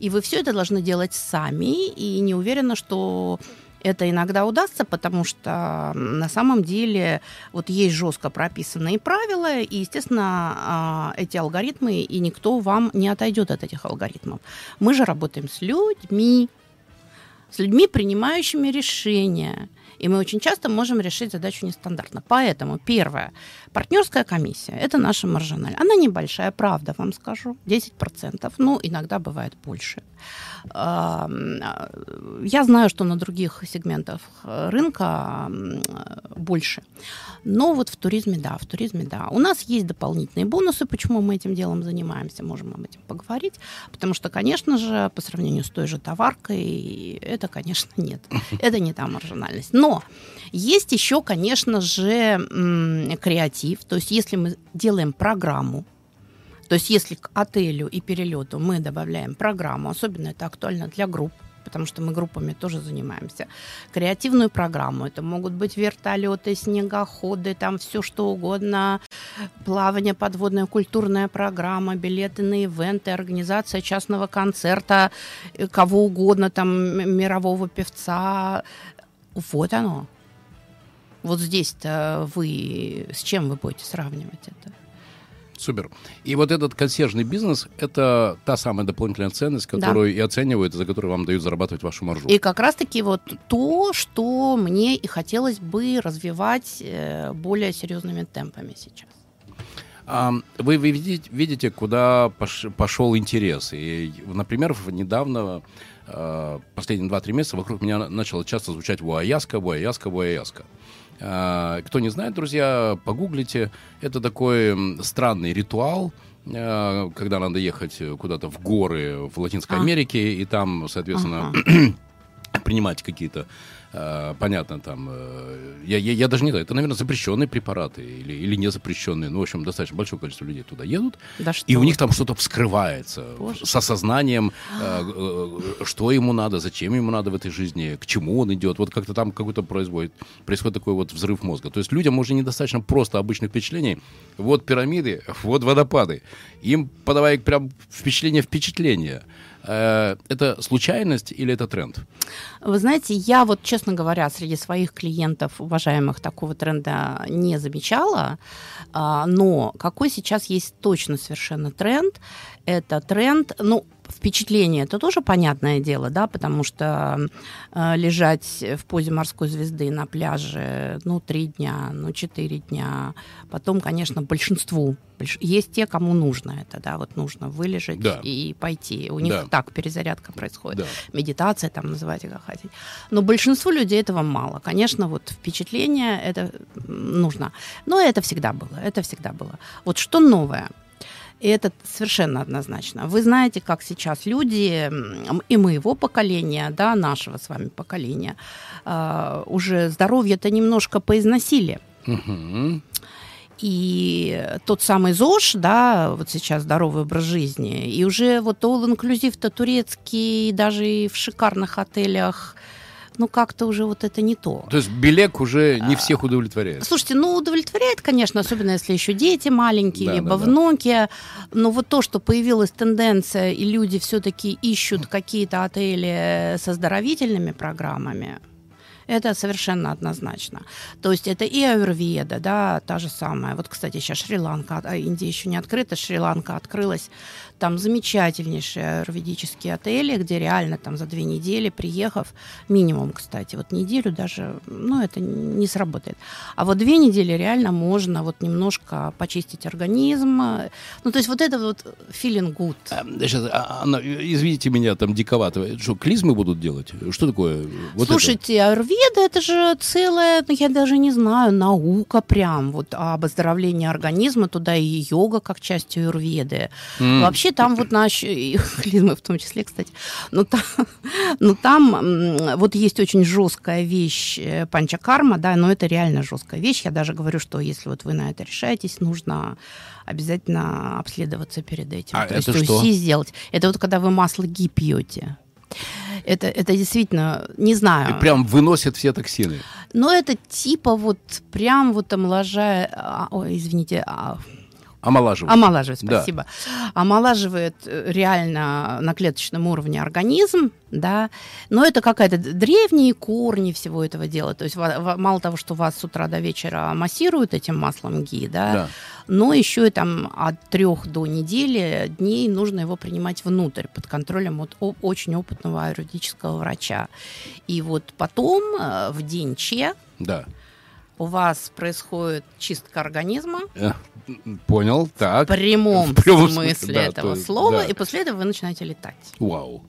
и вы все это должны делать сами, и не уверена, что это иногда удастся, потому что на самом деле вот есть жестко прописанные правила, и, естественно, а, эти алгоритмы, и никто вам не отойдет от этих алгоритмов. Мы же работаем с людьми, с людьми, принимающими решения. И мы очень часто можем решить задачу нестандартно. Поэтому, первое, партнерская комиссия – это наша маржиналь. Она небольшая, правда, вам скажу, 10%, ну, иногда бывает больше. Я знаю, что на других сегментах рынка больше. Но вот в туризме, да, в туризме, да. У нас есть дополнительные бонусы, почему мы этим делом занимаемся, можем об этом поговорить. Потому что, конечно же, по сравнению с той же товаркой, это, конечно, нет. Это не та маржинальность. Но есть еще, конечно же, креатив. То есть если мы делаем программу, То есть если к отелю и перелету мы добавляем программу, особенно это актуально для групп, потому что мы группами тоже занимаемся. Креативную программу. Это могут быть вертолеты, снегоходы, там все что угодно. Плавание, подводная культурная программа, билеты на ивенты, организация частного концерта, э, кого угодно, там мирового певца. Вот оно. Вот здесь-то вы с чем вы будете сравнивать это? Супер. И вот этот консьержный бизнес — это та самая дополнительная ценность, которую да. и оценивают, за которую вам дают зарабатывать вашу маржу. И как раз-таки вот то, что мне и хотелось бы развивать э, более серьезными темпами сейчас. Вы, вы видите, видите, куда пош, пошел интерес. И, например, недавно, э, последние 2-3 месяца, вокруг меня начало часто звучать «Вуаяска, Вуаяска, Вуаяска». А, кто не знает, друзья, погуглите. Это такой странный ритуал, а, когда надо ехать куда-то в горы в Латинской а. Америке, и там, соответственно, ага. принимать какие-то Э, понятно, там, э, я, я, я даже не знаю, это, наверное, запрещенные препараты или, или не запрещенные. Ну, в общем, достаточно большое количество людей туда едут, да и у них там что-то вскрывается Боже. с осознанием, э, что ему надо, зачем ему надо в этой жизни, к чему он идет. Вот как-то там какой-то производит, происходит такой вот взрыв мозга. То есть людям уже недостаточно просто обычных впечатлений. Вот пирамиды, вот водопады. Им подавай прям впечатление впечатления. Э, это случайность или это тренд? Вы знаете, я вот, честно говоря, среди своих клиентов, уважаемых, такого тренда не замечала, а, но какой сейчас есть точно совершенно тренд, это тренд, ну, впечатление это тоже понятное дело, да, потому что э, лежать в позе морской звезды на пляже, ну, три дня, ну, четыре дня. Потом, конечно, большинству есть те, кому нужно это, да, вот нужно вылежать да. и пойти. У них да. так перезарядка происходит. Да. Медитация, там называйте как хотите. Но большинству людей этого мало. Конечно, вот впечатление это нужно. Но это всегда было, это всегда было. Вот что новое? И это совершенно однозначно. Вы знаете, как сейчас люди и моего поколения, да, нашего с вами поколения, а, уже здоровье-то немножко поизносили. Угу. И тот самый ЗОЖ, да, вот сейчас здоровый образ жизни, и уже вот all-inclusive-то турецкий, даже и в шикарных отелях – ну как-то уже вот это не то. То есть билек уже не а, всех удовлетворяет? Слушайте, ну удовлетворяет, конечно, особенно если еще дети маленькие, да, либо да, внуки. Да. Но вот то, что появилась тенденция, и люди все-таки ищут какие-то отели со здоровительными программами, это совершенно однозначно. То есть это и аюрведа, да, та же самая. Вот, кстати, сейчас Шри-Ланка, а Индия еще не открыта, Шри-Ланка открылась. Там замечательнейшие аюрведические отели, где реально там за две недели, приехав, минимум, кстати, вот неделю даже, ну, это не сработает. А вот две недели реально можно вот немножко почистить организм. Ну, то есть вот это вот feeling good. Сейчас, а, Анна, извините меня, там диковато. Что, клизмы будут делать? Что такое? Вот Слушайте, это? аюрведа это же целая, ну, я даже не знаю, наука прям вот об оздоровлении организма, туда и йога как часть аюрведы. Mm. Вообще вообще там вот наш, и клизмы в том числе, кстати, но там, но там вот есть очень жесткая вещь э, панчакарма, да, но это реально жесткая вещь. Я даже говорю, что если вот вы на это решаетесь, нужно обязательно обследоваться перед этим. А То это есть что? УЗИ сделать. Это вот когда вы масло ги пьете. Это, это действительно, не знаю. И прям выносит все токсины. Но это типа вот прям вот омоложая... А, ой, извините, а, Омолаживает. Омолаживает, спасибо. Да. Омолаживает э, реально на клеточном уровне организм, да, но это какая-то древние корни всего этого дела. То есть мало того, что вас с утра до вечера массируют этим маслом ги, да, да. но еще и там от трех до недели дней нужно его принимать внутрь под контролем от очень опытного аюрведического врача. И вот потом э, в день Че да у вас происходит чистка организма. Э, понял, так. В прямом, в прямом смысле да, этого то, слова, да. и после этого вы начинаете летать. Вау.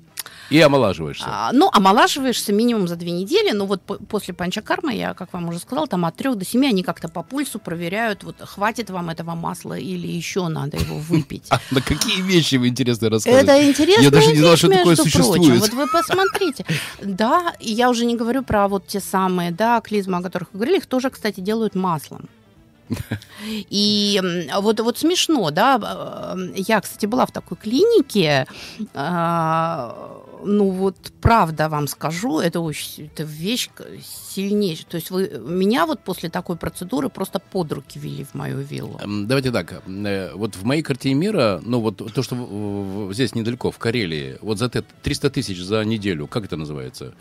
И омолаживаешься. А, ну, омолаживаешься минимум за две недели, но вот после панчакармы, я, как вам уже сказала, там от трех до семи они как-то по пульсу проверяют, вот хватит вам этого масла или еще надо его выпить. А на какие вещи вы интересно рассказываете? Это интересно. Я даже не знала, что такое существует. Вот вы посмотрите. Да, и я уже не говорю про вот те самые, да, клизмы, о которых вы говорили, их тоже, кстати, делают маслом. И вот, вот смешно, да. Я, кстати, была в такой клинике. А, ну вот, правда вам скажу, это очень это вещь сильнейшая. То есть вы меня вот после такой процедуры просто под руки вели в мою виллу. Давайте так. Э, вот в моей картине мира, ну вот то, что здесь недалеко, в Карелии, вот за 300 тысяч за неделю, как это называется?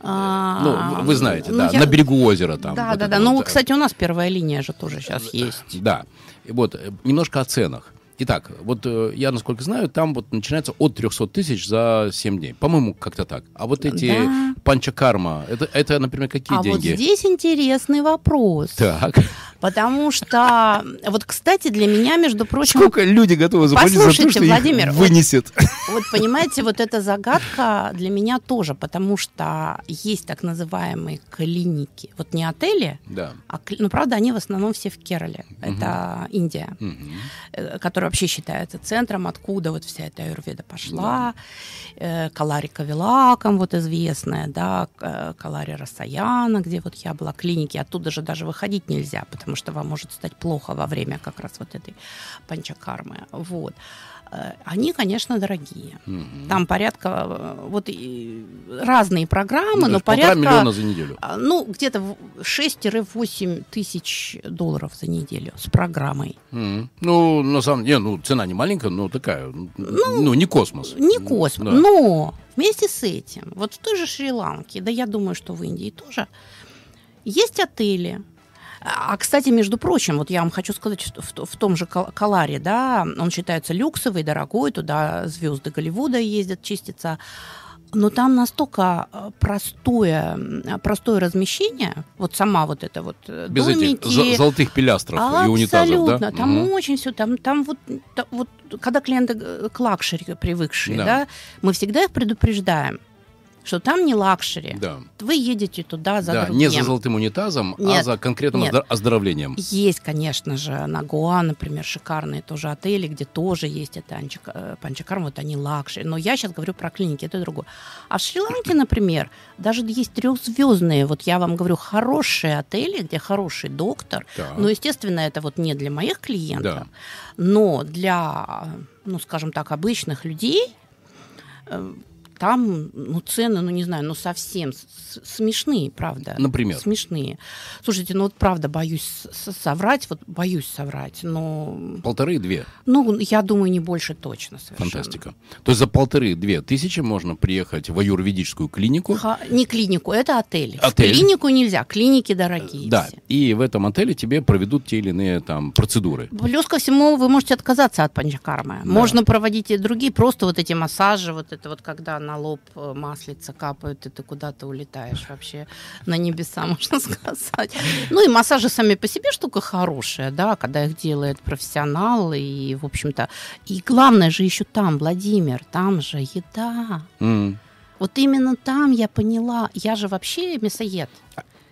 А, ну, вы знаете, ну, да, я... на берегу озера там. Да, вот да, да. Ну, вот. кстати, у нас первая линия же тоже сейчас есть. Да. Вот, э, немножко о ценах. Итак, вот э, я, насколько знаю, там вот начинается от 300 тысяч за 7 дней. По-моему, как-то так. А вот эти да. панчакарма, это, это, например, какие а деньги? А вот здесь интересный вопрос. Так. Потому что, вот, кстати, для меня, между прочим... Сколько люди готовы заплатить за то, что Владимир, вынесет? Вот, вот, понимаете, вот эта загадка для меня тоже, потому что есть так называемые клиники. Вот не отели, да. а, ну, правда, они в основном все в Керале. Угу. Это Индия, угу. которая вообще считается центром, откуда вот вся эта аюрведа пошла. Да. Э, Калари Кавилаком, вот известная, да, Калари Расаяна, где вот я была, клиники, оттуда же даже выходить нельзя, потому потому что вам может стать плохо во время как раз вот этой панчакармы. Вот. Э, они, конечно, дорогие. Угу. Там порядка э, вот разные программы, ну, но порядка миллиона за неделю. А, ну где-то 6-8 тысяч долларов за неделю с программой. Угу. Ну на самом деле, ну цена не маленькая, но такая, ну, ну не космос. Не космос, да. но вместе с этим, вот в той же Шри-Ланке, да я думаю, что в Индии тоже есть отели, а, кстати, между прочим, вот я вам хочу сказать, что в, в том же Каларе, да, он считается люксовый, дорогой, туда звезды Голливуда ездят чиститься. Но там настолько э, простое, простое размещение, вот сама вот это вот э, Без домики. этих золотых пилястров и унитазов, да? Абсолютно. Там угу. очень все, там, там вот, вот, когда клиенты э, к luxury привыкшие, да. да, мы всегда их предупреждаем что там не luxury. Да. Вы едете туда за да, другим. не за золотым унитазом, а нет, а за конкретным нет. оздоровлением. Есть, конечно же, на Гоа, например, шикарные тоже отели, где тоже есть это э, панчакарм, вот они luxury. Но я сейчас говорю про клиники, это другое. А в Шри-Ланке, например, даже есть трехзвездные, вот я вам говорю, хорошие отели, где хороший доктор. Да. Но, естественно, это вот не для моих клиентов, да. но для, ну, скажем так, обычных людей э, там, ну, цены, ну, не знаю, ну, совсем смешные, правда. Например? Смешные. Слушайте, ну, вот правда, боюсь соврать, вот боюсь соврать, но... Полторы-две? Ну, я думаю, не больше точно совершенно. Фантастика. То есть за полторы-две тысячи можно приехать в аюрведическую клинику? Ха, не клинику, это отель. отель. В клинику нельзя, клиники дорогие. Да, все. и в этом отеле тебе проведут те или иные там процедуры. Плюс ко всему вы можете отказаться от панчакармы. Да. Можно проводить и другие, просто вот эти массажи, вот это вот когда на лоб э, маслица капают, и ты куда-то улетаешь вообще на небеса, можно сказать. Ну и массажи сами по себе штука хорошая, да, когда их делает профессионал, и, в общем-то, и главное же еще там, Владимир, там же еда. Mm. Вот именно там я поняла, я же вообще мясоед.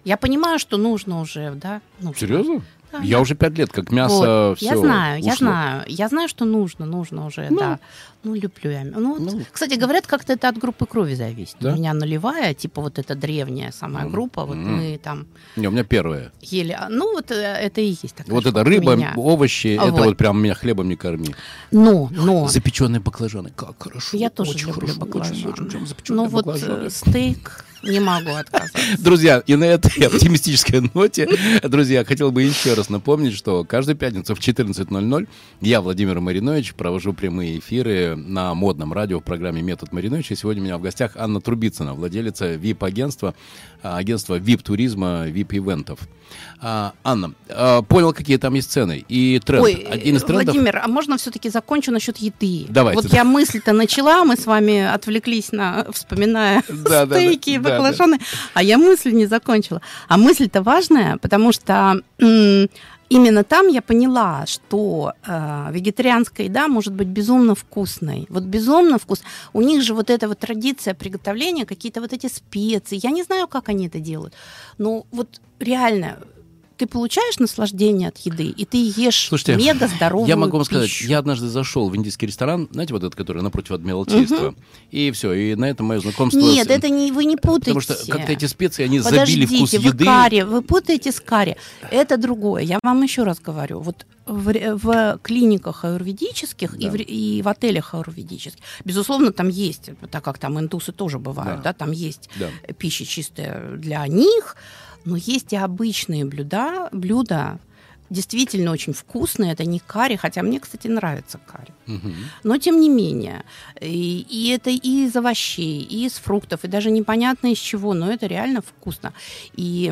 Я понимаю, что нужно уже, да. Нужно. Серьезно? Да, я да. уже пять лет, как мясо вот. все Я знаю, ушло. я знаю. Я знаю, что нужно, нужно уже, ну, да. Ну, люблю я. Ну, ну, кстати, говорят, как-то это от группы крови зависит. Да? У меня нулевая, типа вот эта древняя самая группа, вот mm. мы там... Не, у меня первая. Ели. А, ну, вот э, это и есть такая Вот это рыба, овощи, а это вот. вот прям меня хлебом не корми. Но, но... Запеченные баклажаны, как хорошо. Я тоже очень люблю хорошо, баклажаны. Очень, очень, очень ну, вот э, стейк не могу отказаться. Друзья, и на этой оптимистической ноте, друзья, хотел бы еще раз напомнить, что каждую пятницу в 14.00 я, Владимир Маринович, провожу прямые эфиры на модном радио в программе «Метод Мариновича». Сегодня у меня в гостях Анна Трубицына, владелица VIP-агентства, а, агентства VIP-туризма, VIP-ивентов. А, Анна, а, понял, какие там есть цены и тренд. Ой, Один из трендов... Владимир, а можно все-таки закончу насчет еды? Давайте. Вот я мысль-то начала, мы с вами отвлеклись на, вспоминая да, стейки баклажаны, а я мысль не закончила. А мысль-то важная, потому что именно там я поняла, что э, вегетарианская еда может быть безумно вкусной. Вот безумно вкус. У них же вот эта вот традиция приготовления, какие-то вот эти специи. Я не знаю, как они это делают. Но вот реально ты получаешь наслаждение от еды, и ты ешь Слушайте, мега здоровую Я могу вам пищу. сказать, я однажды зашел в индийский ресторан, знаете, вот этот, который напротив Адмиралтейства, и все, и на этом мое знакомство... Нет, с- это не, вы не путаете. Потому что как-то эти специи, они Подождите, забили вкус вы еды. карри, вы путаете с карри. Это другое. Я вам еще раз говорю. Вот в, в клиниках аюрведических и, Да. в, ре- и в отелях аюрведических, безусловно, там есть, так как там индусы тоже бывают, Да. да, там есть Да. пища чистая для них, но есть и обычные блюда, блюда действительно очень вкусные. Это не карри, хотя мне, кстати, нравится карри. Мгм. Но тем не менее, и, и это и из овощей, и из фруктов, и даже непонятно из чего, но это реально вкусно. И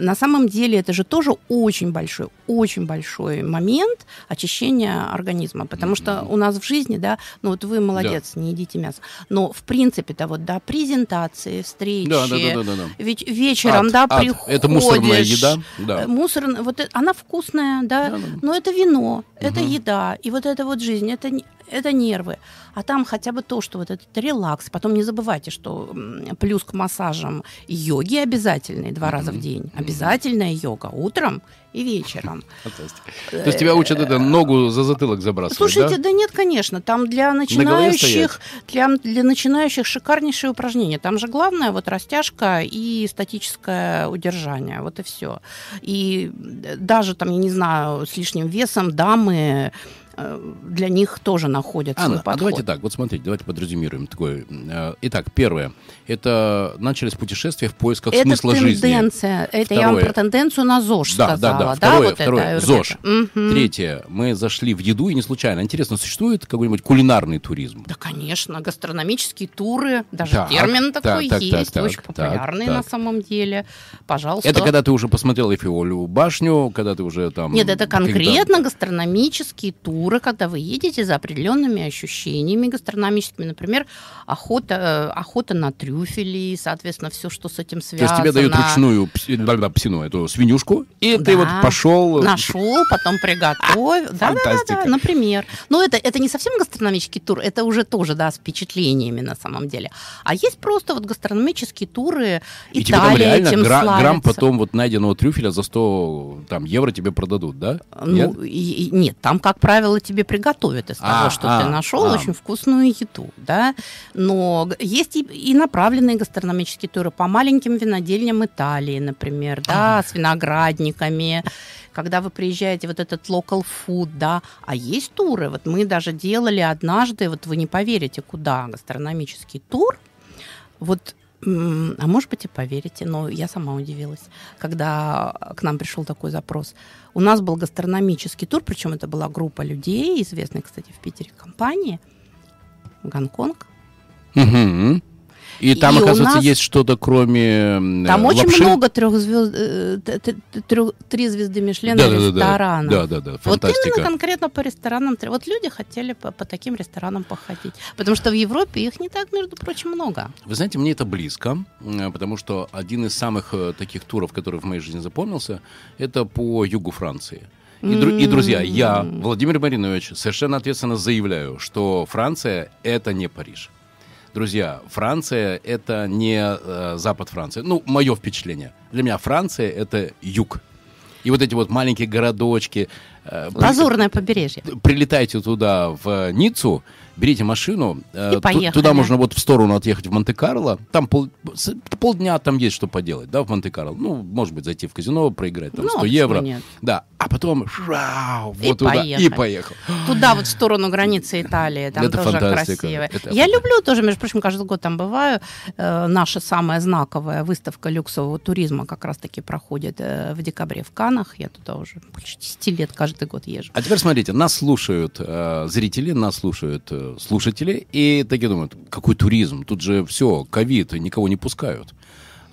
на самом деле это же тоже очень большой, очень большой момент очищения организма, потому что у нас в жизни, да, ну вот вы молодец, не едите мясо, но в принципе-то вот, да, презентации, встречи, Да, да, да, да, да, да. ведь вечером, Ад, да, ад. приходишь. Это мусорная еда, да. э, Мусорная, вот она вкусная, да, Да, да. но это вино, это Мгм. еда, и вот эта вот жизнь, это, не- это нервы. А там хотя бы то, что вот этот релакс. Потом не забывайте, что плюс к массажам йоги обязательные два раза в день. Обязательная йога утром и вечером. Фантастика. То есть тебя учат это ногу за затылок забрасывать, Слушайте, да? да? нет, конечно, там для начинающих, для, для начинающих шикарнейшее упражнение. Там же главное вот растяжка и статическое удержание, вот и все. И даже там, я не знаю, с лишним весом дамы э, для них тоже находят свой Анна, а подход. давайте так, вот смотрите, давайте подразумируем такое. э, Итак, первое. Это начались путешествия в поисках это смысла жизни. тенденция. Это я вам про тенденцию на ЗОЖ Да, да, сказала. да. Второе, вот второе. это. ЗОЖ. Мгм. Третье. Мы зашли в еду и не случайно. Интересно, существует какой-нибудь кулинарный туризм? Да, конечно, гастрономические туры, даже Так, термин так, такой так, есть, так, очень так, популярный так. на самом деле. Пожалуйста. Это когда ты уже посмотрел Эфиолю башню, когда ты уже там... Нет, это конкретно гастрономические туры, когда вы едете за определенными ощущениями гастрономическими. Например, охота, э, охота на трюфели, соответственно, все, что с этим То связано. есть тебе дают ручную да-да, псину, эту свинюшку, и ты Да. вот пошел... Нашел, потом приготовил. Да, да, да, например. Но это, это не совсем гастрономический тур, это уже тоже, да, с впечатлениями на самом деле. А есть просто вот гастрономические туры, И тебе там Италия реально этим гра- грамм потом вот найденного трюфеля за 100 там, евро тебе продадут, да? Нет? Ну, и- и- нет, там, как правило, тебе приготовят из того, А, что а, ты нашел, а. очень вкусную еду, да. Но есть и, и направленные гастрономические туры по маленьким винодельням Италии, например, да, с виноградниками. Когда вы приезжаете, вот этот local food, да, а есть туры. Вот мы даже делали однажды, вот вы не поверите, куда гастрономический тур. Вот А может быть и поверите, но я сама удивилась, когда к нам пришел такой запрос. У нас был гастрономический тур, причем это была группа людей, известной, кстати, в Питере компании, Гонконг. Мгм. И там, И оказывается, нас- есть что-то, кроме м, Там э, очень лапши. много трех звезд, э, т- т- т- трё- три звезды Мишлена Да-да-да-да. ресторанов. Да-да-да, Вот фантастика. именно конкретно по ресторанам. Вот люди хотели по, по таким ресторанам походить. Потому что в Европе их не так, между прочим, много. Вы знаете, мне это близко, э, потому что один из самых э, таких туров, который в моей жизни запомнился, это по югу Франции. И, дру- и, друзья, я, Владимир Маринович, совершенно ответственно заявляю, что Франция – это не Париж. Друзья, Франция – это не э, запад Франции. Ну, мое впечатление. Для меня Франция – это юг. И вот эти вот маленькие городочки. э, при- Лазурное побережье. прилетайте туда, в Ниццу, берите машину, э, И поехали. туда можно вот в сторону отъехать в Монте-Карло, там пол, полдня там есть что поделать, да, в Монте-Карло. Ну, может быть, зайти в казино, проиграть там Ну, 100 почему евро. нет? Да, а потом шау, И вот туда, и поехали. поехал. Туда вот в сторону границы Италии, там Это тоже фантастика, красиво. это Я люблю тоже, между прочим, каждый год там бываю. Э, наша самая знаковая выставка люксового туризма как раз-таки проходит э, в декабре в Канах. Я туда уже больше 10 лет каждый год езжу. А теперь смотрите, нас слушают э, зрители, нас слушают э, слушатели, и такие думают, какой туризм, тут же все, ковид, никого не пускают.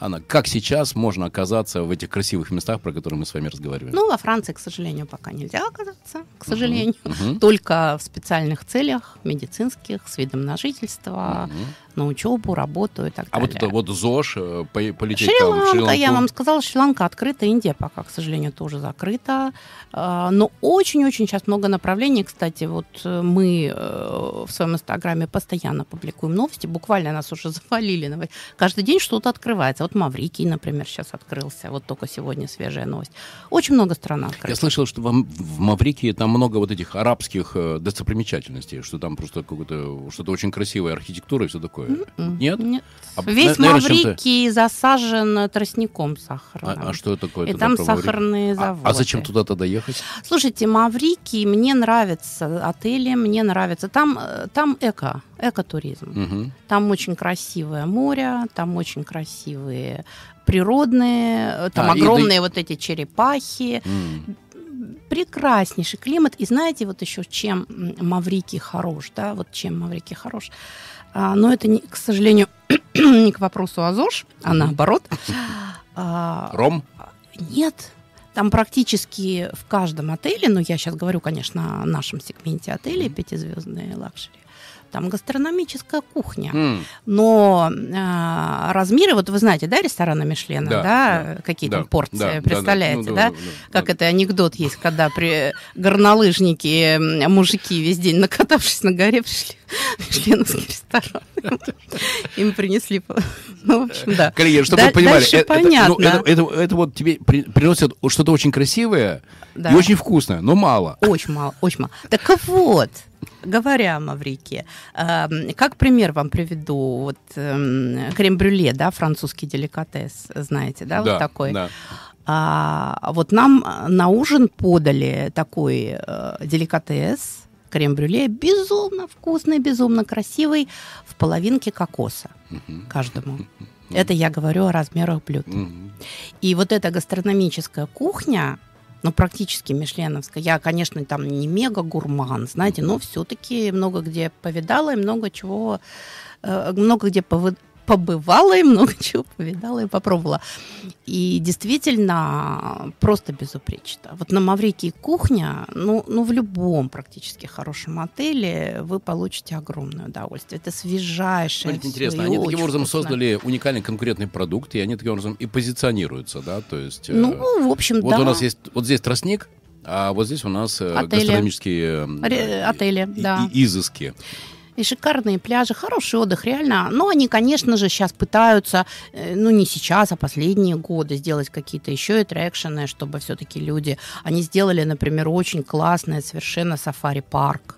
Анна, как сейчас можно оказаться в этих красивых местах, про которые мы с вами разговариваем? Ну, во Франции, к сожалению, пока нельзя оказаться, к сожалению. мгм. Только в специальных целях, медицинских, с видом на жительство. На учебу, работу и так а далее. вот это вот ЗОЖ, э, по- полететь Шри-Ланка, там в Шри-Ланку. я вам сказала, Шри-Ланка открыта, Индия пока, к сожалению, тоже закрыта. А, Но очень-очень сейчас много направлений. Кстати, вот э, мы э, в своем инстаграме постоянно публикуем новости. Буквально нас уже завалили. Каждый день что-то открывается. Вот Маврикий, например, сейчас открылся. Вот только сегодня свежая новость. Очень много стран Я открыто. слышал, что вам в Маврикии там много вот этих арабских достопримечательностей, что там просто какое-то что-то очень красивая архитектура и все такое. М, Нет? Нет. А, Весь на- Маврикий засажен тростником сахарным. А, а что это такое? И там сахарные А- заводы. А, зачем туда тогда ехать? Слушайте, Маврикий, мне нравятся отели, мне нравится. Там, э, там эко, экотуризм. Мгм. Там очень красивое море, там очень красивые природные, э, там А, и огромные вот эти черепахи. М. Прекраснейший климат. И знаете, вот еще чем Маврикий хорош, да, вот чем Маврикий хорош. А, но это, не, к сожалению, не к вопросу о ЗОЖ, а наоборот. А, Ром? нет. Там практически в каждом отеле, ну я сейчас говорю, конечно, о нашем сегменте отелей, пятизвездные luxury, там гастрономическая кухня. М. Но э, размеры, вот вы знаете, да, рестораны Мишлена, Да, да, какие Да, там порции, да, да, да. представляете, Ну, да? ну, ну, Как ну. это анекдот есть, когда при горнолыжники, мужики весь день накатавшись на горе, пришли в членовский ресторан. Им принесли... Ну, в общем, да. Коллеги, чтобы Да- вы понимали, это, это- ну, это, вот тебе при- приносят что-то очень красивое Да. и очень вкусное, но мало. Очень мало, очень мало. Так вот, говоря о Маврике, эм, как пример вам приведу, вот эм, крем-брюле, да, французский деликатес, знаете, да, вот такой. да. А, вот нам на ужин подали такой э, деликатес, крем-брюле, безумно вкусный, безумно красивый, в половинке кокоса каждому. Это я говорю о размерах блюд. И вот эта гастрономическая кухня, ну, практически мишленовская, я, конечно, там не мега-гурман, знаете, но все-таки много где повидала и много чего, э, много где повы- побывала и много чего повидала и попробовала. И действительно просто безупречно. Вот на Маврикии кухня, ну, ну в любом практически хорошем отеле вы получите огромное удовольствие. Это свежайшее. Смотрите, интересно, они таким образом вкусно. создали уникальный конкурентный продукт, и они таким образом и позиционируются, да, то есть... э, Ну, в общем, вот да. у нас есть, вот здесь тростник, а вот здесь у нас э, Отели. гастрономические э, отели, и- да. и- изыски. И шикарные пляжи, хороший отдых, реально. Но они, конечно же, сейчас пытаются, э, ну не сейчас, а последние годы сделать какие-то еще аттракшены, чтобы все-таки люди... Они сделали, например, очень классный совершенно сафари-парк.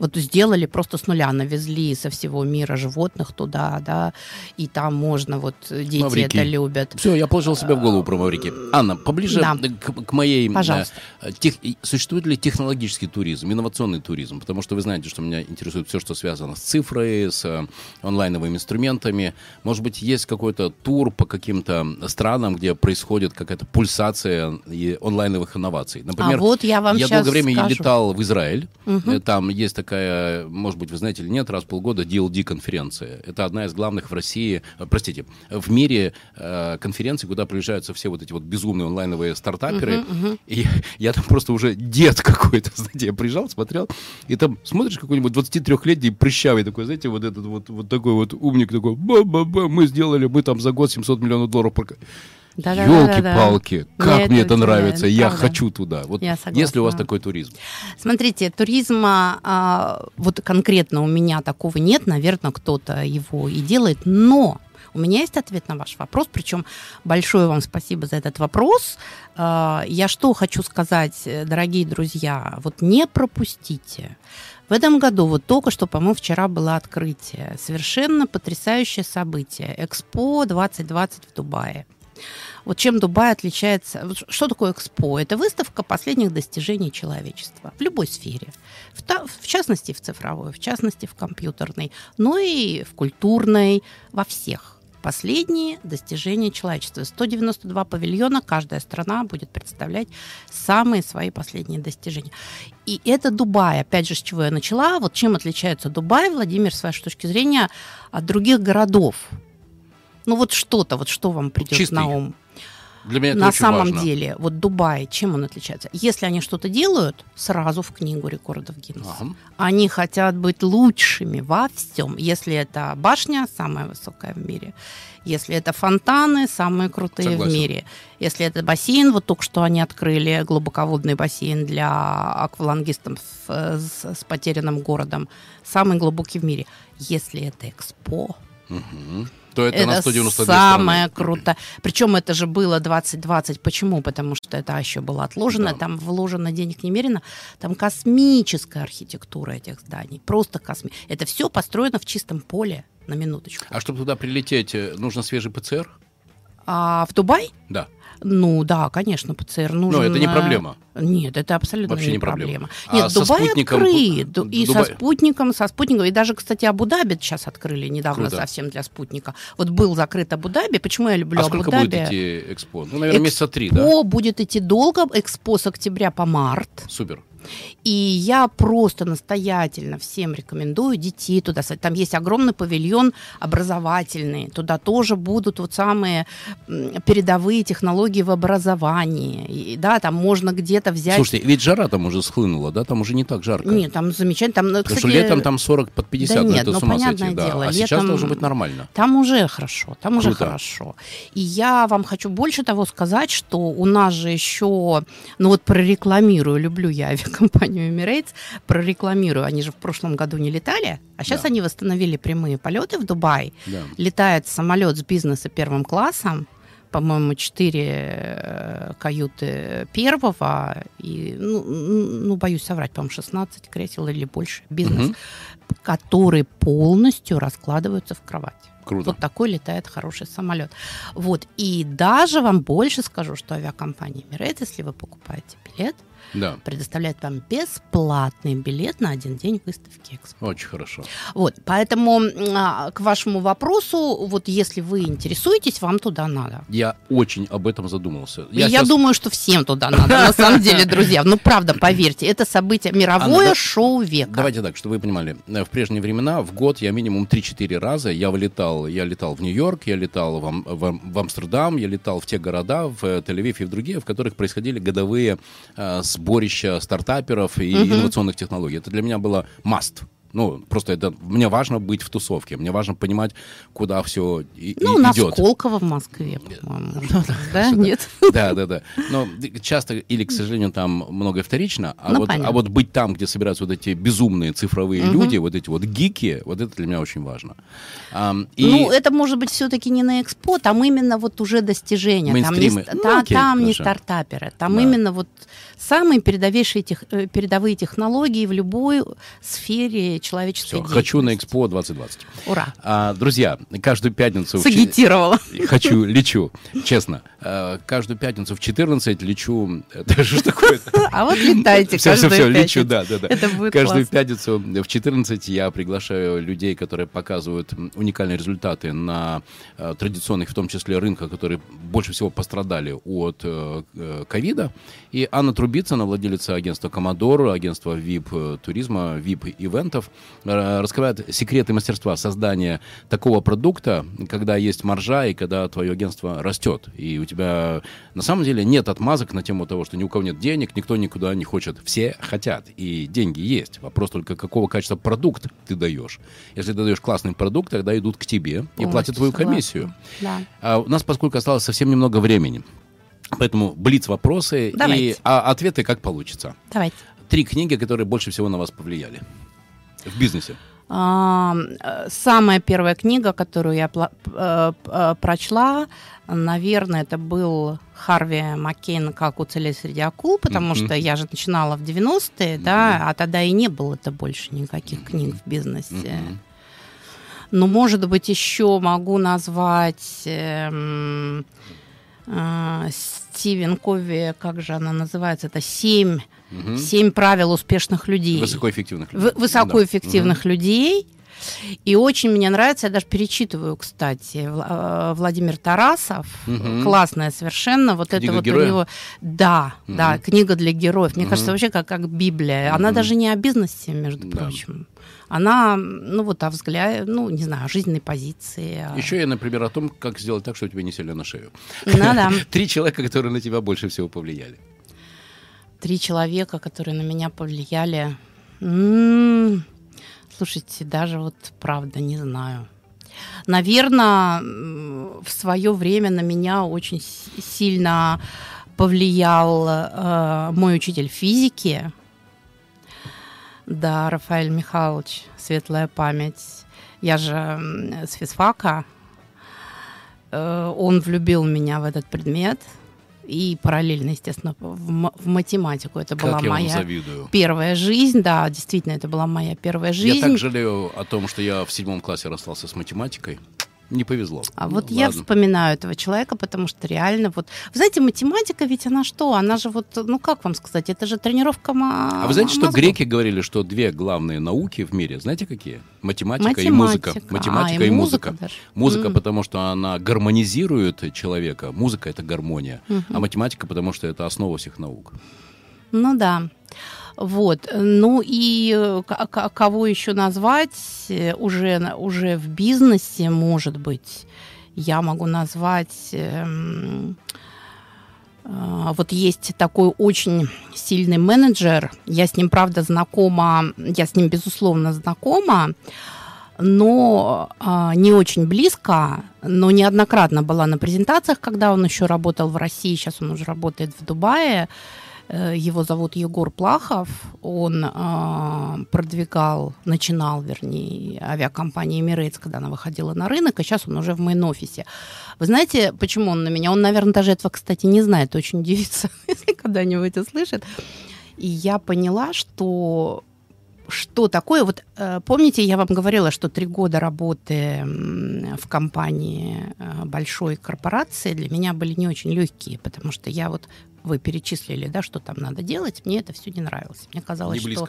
Вот сделали просто с нуля, навезли со всего мира животных туда, да, и там можно, вот дети Маврикий. это любят. Все, я положил себе в голову про Маврики. Анна, поближе Да. э, к, к моей... э, Пожалуйста. э, тех- существует ли технологический туризм, инновационный туризм? Потому что вы знаете, что меня интересует все, что связано с цифрой, с э, онлайновыми инструментами. Может быть, есть какой-то тур по каким-то странам, где происходит какая-то пульсация онлайновых инноваций. Например, а вот я вам я долгое время скажу. летал в Израиль. Э, Там есть такая, может быть, вы знаете или нет, раз в полгода DLD-конференция. Это одна из главных в России, э, простите, в мире э, конференций, куда приезжаются все вот эти вот безумные онлайновые стартаперы. Мгм, мгм. И я там просто уже дед какой-то, знаете, я приезжал, смотрел, и там смотришь какой-нибудь 23-летний прыщавый такой, знаете, вот этот вот, вот такой вот умник такой, ба-ба-ба, мы сделали, мы там за год 700 миллионов долларов прока- Да-да-да-да-да. Елки-палки, как Меня мне это нравится, я правда. хочу туда. Вот Я есть ли у вас согласна. такой туризм? Смотрите, туризма а, вот конкретно у меня такого нет, наверное, кто-то его и делает, но у меня есть ответ на ваш вопрос, причем большое вам спасибо за этот вопрос. А, Я что хочу сказать, дорогие друзья, вот не пропустите. В этом году, вот только что, по-моему, вчера было открытие. Совершенно потрясающее событие. Экспо 2020 в Дубае. Вот чем Дубай отличается... Что такое Экспо? Это выставка последних достижений человечества в любой сфере. В, та- в частности, в цифровой, в частности, в компьютерной, но и в культурной, во всех. Последние достижения человечества. 192 павильона, каждая страна будет представлять самые свои последние достижения. И это Дубай, опять же, с чего я начала. Вот чем отличается Дубай, Владимир, с вашей точки зрения, от других городов? Ну вот что-то, вот что вам придет Чистый. на ум? Для меня это На самом важно. деле, вот Дубай, чем он отличается? Если они что-то делают, сразу в книгу рекордов Гиннесса. Ага. Они хотят быть лучшими во всем. Если это башня, самая высокая в мире. Если это фонтаны, самые крутые Согласен. в мире. Если это бассейн, вот только что они открыли глубоководный бассейн для аквалангистов с, с потерянным городом, самый глубокий в мире. Если это экспо, Мгм. То это, на 192 самое страны. круто. Причем это же было 2020. Почему? Потому что это еще было отложено, Да. там вложено денег немерено. Там космическая архитектура этих зданий. Просто косми. Это все построено в чистом поле, на минуточку. А чтобы туда прилететь, э, нужно свежий ПЦР? А в Дубай? Да. Ну да, конечно, ПЦР нужен. Но это не проблема. Нет, это абсолютно Вообще не проблема. проблема. А Нет, со Дубай спутником- открыт. Ду- И Дубай- со спутником, со спутником. И даже, кстати, Абу-Даби сейчас открыли недавно Круто. совсем для спутника. Вот был закрыт Абу-Даби. Почему я люблю а сколько Абу-Даби? будет идти экспо? Ну, наверное, Экспо месяца три, да? Экспо будет идти долго, экспо с октября по март. Супер. И я просто настоятельно всем рекомендую детей туда. Там есть огромный павильон образовательный. Туда тоже будут вот самые передовые технологии в образовании. И, да, там можно где-то взять... Слушайте, ведь жара там уже схлынула, да? Там уже не так жарко. Нет, там замечательно. Там, Потому кстати, что летом там 40 под 50, Да ну нет, это ну, с ума сойти, понятное да. дело, а сейчас летом- должно быть нормально. Там уже хорошо, там уже Круто. хорошо. И я вам хочу больше того сказать, что у нас же еще, ну вот прорекламирую, люблю я авиакомпанию Emirates, прорекламирую, они же в прошлом году не летали, а сейчас Да. они восстановили прямые полеты в Дубай. Да. Летает самолет с бизнеса первым классом, по-моему, четыре э, каюты первого, и, ну, ну, боюсь соврать, по-моему, 16 кресел или больше, бизнес, Мгм. которые полностью раскладываются в кровать. Круто. Вот такой летает хороший самолет. Вот. И даже вам больше скажу, что авиакомпания Emirates, если вы покупаете билет, Да, предоставляет вам бесплатный билет на один день выставки Экспо. очень хорошо. Вот, поэтому а, к вашему вопросу, вот если вы интересуетесь, вам туда надо. Я очень об этом задумался. Я, щас- думаю, что всем туда надо, на самом деле, друзья. Ну, правда, поверьте, это событие, мировое шоу века. Давайте так, чтобы вы понимали. Э, В прежние времена в год я минимум 3-4 раза я вылетал. Я летал в Нью-Йорк, я летал в Амстердам, я летал в те города, в э, Тель-Авив и в другие, в которых происходили годовые э, сборища стартаперов и Мгм. инновационных технологий. Это для меня было must. Ну, просто это мне важно быть в тусовке, мне важно понимать, куда все Ну, у нас идет. Сколково в Москве, по-моему. Да, нет? Да, да, да. Но часто или, к сожалению, там многое вторично, а, Ну, вот, а вот быть там, где собираются вот эти безумные цифровые люди, вот эти вот гики, вот это для меня очень важно. И Ну, это может быть все-таки не на экспо, там именно вот уже достижения. Там, не, Ну, там не стартаперы, там именно вот самые передовейшие э, передовые технологии в любой сфере человеческой все, хочу на. Экспо 2020. Ура! А, друзья, каждую пятницу... в Сагитировала. Хочу, лечу, честно. Э, Каждую пятницу в 14 лечу... Это что ж такое? А вот летайте Все, все, все, лечу, да, да, да. Это будет Каждую пятницу в 14 я приглашаю людей, которые показывают уникальные результаты на э, традиционных, в том числе рынках, которые больше всего пострадали от э, э, ковида. И Анна Трубицына, владелица агентства Комодор, агентства VIP туризма, VIP ивентов, раскрывает секреты мастерства создания такого продукта, когда есть маржа и когда твое агентство растет. И у тебя на самом деле нет отмазок на тему того, что ни у кого нет денег, никто никуда не хочет. Все хотят, и деньги есть. Вопрос только, какого качества продукт ты даешь. Если ты даешь классный продукт, тогда идут к тебе и Полностью платят твою комиссию. Да. А у нас, поскольку осталось совсем немного времени, поэтому блиц вопросы и Давайте. а, ответы как получится. Давайте. Три книги, которые больше всего на вас повлияли в бизнесе. Э, Самая первая книга, которую я э, э, прочла, наверное, это был Харви Маккейн «Как уцелеть среди акул», потому Мгм. что я же начинала в 90-е, да, а тогда и не было-то больше никаких книг в бизнесе. Мгм. Ну, может быть, еще могу назвать эм, э, Стивен Кови, как же она называется, это «Семь, Мгм. семь правил успешных людей». Высокоэффективных людей. В- высокоэффективных людей. И очень мне нравится, я даже перечитываю, кстати, э, Владимир Тарасов, Мгм. классная совершенно, вот Книга это вот героя? у него, да, Мгм. да, книга для героев, мне Мгм. кажется, вообще как, как Библия, она Мгм. даже не о бизнесе, между Да. прочим, она, ну вот о взгляде, ну не знаю, о жизненной позиции. Еще я, например, о том, как сделать так, чтобы тебя не сели на шею. Ну да. Три человека, которые на тебя больше всего повлияли. Три человека, которые на меня повлияли. Слушайте, даже вот правда не знаю. Наверное, в свое время на меня очень сильно повлиял э, мой учитель физики, да, Рафаэль Михайлович, светлая память. Я же с физфака. Э, он влюбил меня в этот предмет – и параллельно, естественно, в, в математику. Это как была моя завидую. первая жизнь, да, действительно, это была моя первая жизнь. Я так жалею о том, что я в седьмом классе расстался с математикой не повезло. А ну, вот ладно. я вспоминаю этого человека, потому что реально вот... Вы знаете, математика ведь она что? Она же вот, ну как вам сказать, это же тренировка А вы знаете, мозгов. что греки говорили, что две главные науки в мире, знаете какие? Математика, Математика. и музыка. Математика а, и, и музыка. Музыка, музыка mm. потому что она гармонизирует человека. Музыка — это гармония. Mm-hmm. А математика, потому что это основа всех наук. Ну да. Вот. Ну и э, кого еще назвать уже, уже в бизнесе, может быть, я могу назвать... Эм, э, вот есть такой очень сильный менеджер, я с ним, правда, знакома, я с ним, безусловно, знакома, но э, не очень близко, но неоднократно была на презентациях, когда он еще работал в России, сейчас он уже работает в Дубае. Э, его зовут Егор Плахов. Он э, продвигал, начинал, вернее, авиакомпанию Emirates, когда она выходила на рынок, и сейчас он уже в мейн-офисе. Вы знаете, почему он на меня? Он, наверное, даже этого, кстати, не знает. Очень удивится, если когда-нибудь услышит. И я поняла, что что такое? Вот э, помните, я вам говорила, что три года работы в компании большой корпорации для меня были не очень легкие, потому что я вот вы перечислили, да, что там надо делать, мне это все не нравилось. Мне казалось, не что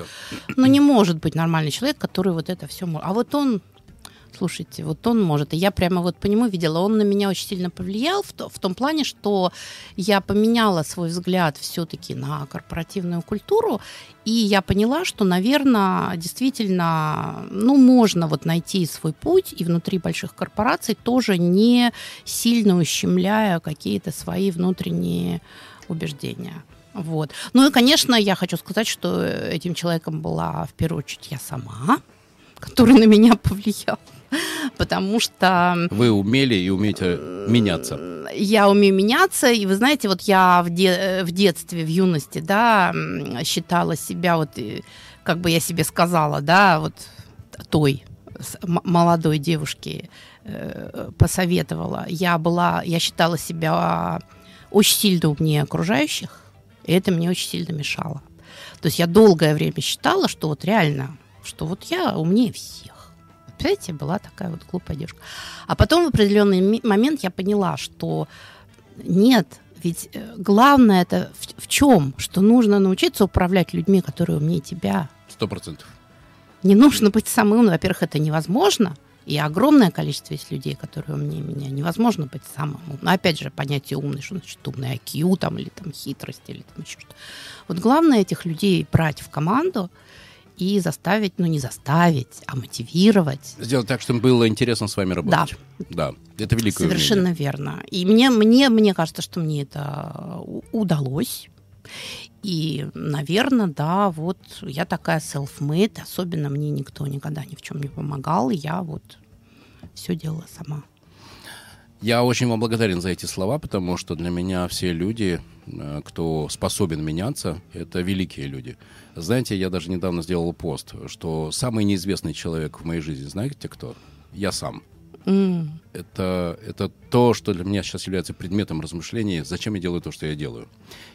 ну, не может быть нормальный человек, который вот это все может. А вот он, слушайте, вот он может. И я прямо вот по нему видела, он на меня очень сильно повлиял в, то, в том плане, что я поменяла свой взгляд все-таки на корпоративную культуру, и я поняла, что, наверное, действительно, ну, можно вот найти свой путь и внутри больших корпораций тоже не сильно ущемляя какие-то свои внутренние убеждения. Вот. Ну и, конечно, я хочу сказать, что этим человеком была в первую очередь я сама, который на меня повлиял. Потому что... Вы умели и умеете меняться. Я умею меняться, и вы знаете, вот я в, де- в детстве, в юности, да, считала себя вот, как бы я себе сказала, да, вот той молодой девушке э, посоветовала. Я была, я считала себя очень сильно умнее окружающих, и это мне очень сильно мешало. То есть я долгое время считала, что вот реально, что вот я умнее всех. Понимаете, была такая вот глупая девушка. А потом в определенный момент я поняла, что нет, ведь э, главное это в, в чем? Что нужно научиться управлять людьми, которые умнее тебя. Сто процентов. Не нужно быть самым. Во-первых, это невозможно. И огромное количество есть людей, которые умнее меня. Невозможно быть самым умным. Но опять же, понятие умный, что значит умный IQ там, или там хитрость, или там еще что-то. Вот главное этих людей брать в команду и заставить, ну не заставить, а мотивировать. Сделать так, чтобы было интересно с вами работать. Да. Да, это великое Совершенно умение. верно. И мне, мне, мне кажется, что мне это удалось. И, наверное, да, вот я такая self-made, особенно мне никто никогда ни в чем не помогал, я вот все делала сама. Я очень вам благодарен за эти слова, потому что для меня все люди, э, кто способен меняться, это великие люди. Знаете, я даже недавно сделал пост, что самый неизвестный человек в моей жизни, знаете кто? Я сам. Mm. Это, это то, что для меня сейчас является предметом размышлений, зачем я делаю то, что я делаю.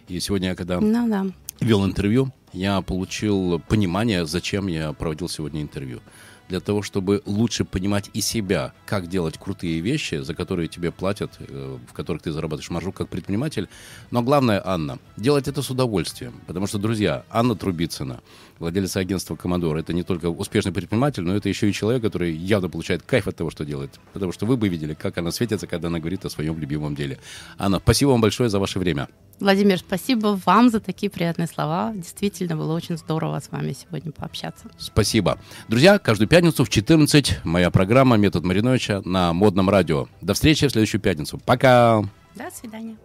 И сегодня, когда ну, да. вел интервью, я получил понимание, зачем я проводил сегодня интервью для того, чтобы лучше понимать и себя, как делать крутые вещи, за которые тебе платят, э, в которых ты зарабатываешь маржу как предприниматель. Но главное, Анна, делать это с удовольствием. Потому что, друзья, Анна Трубицына, владелец агентства «Коммодор». Это не только успешный предприниматель, но это еще и человек, который явно получает кайф от того, что делает. Потому что вы бы видели, как она светится, когда она говорит о своем любимом деле. Анна, спасибо вам большое за ваше время. Владимир, спасибо вам за такие приятные слова. Действительно, было очень здорово с вами сегодня пообщаться. Спасибо. Друзья, каждую пятницу в 14 моя программа «Метод Мариновича» на Модном радио. До встречи в следующую пятницу. Пока! До свидания.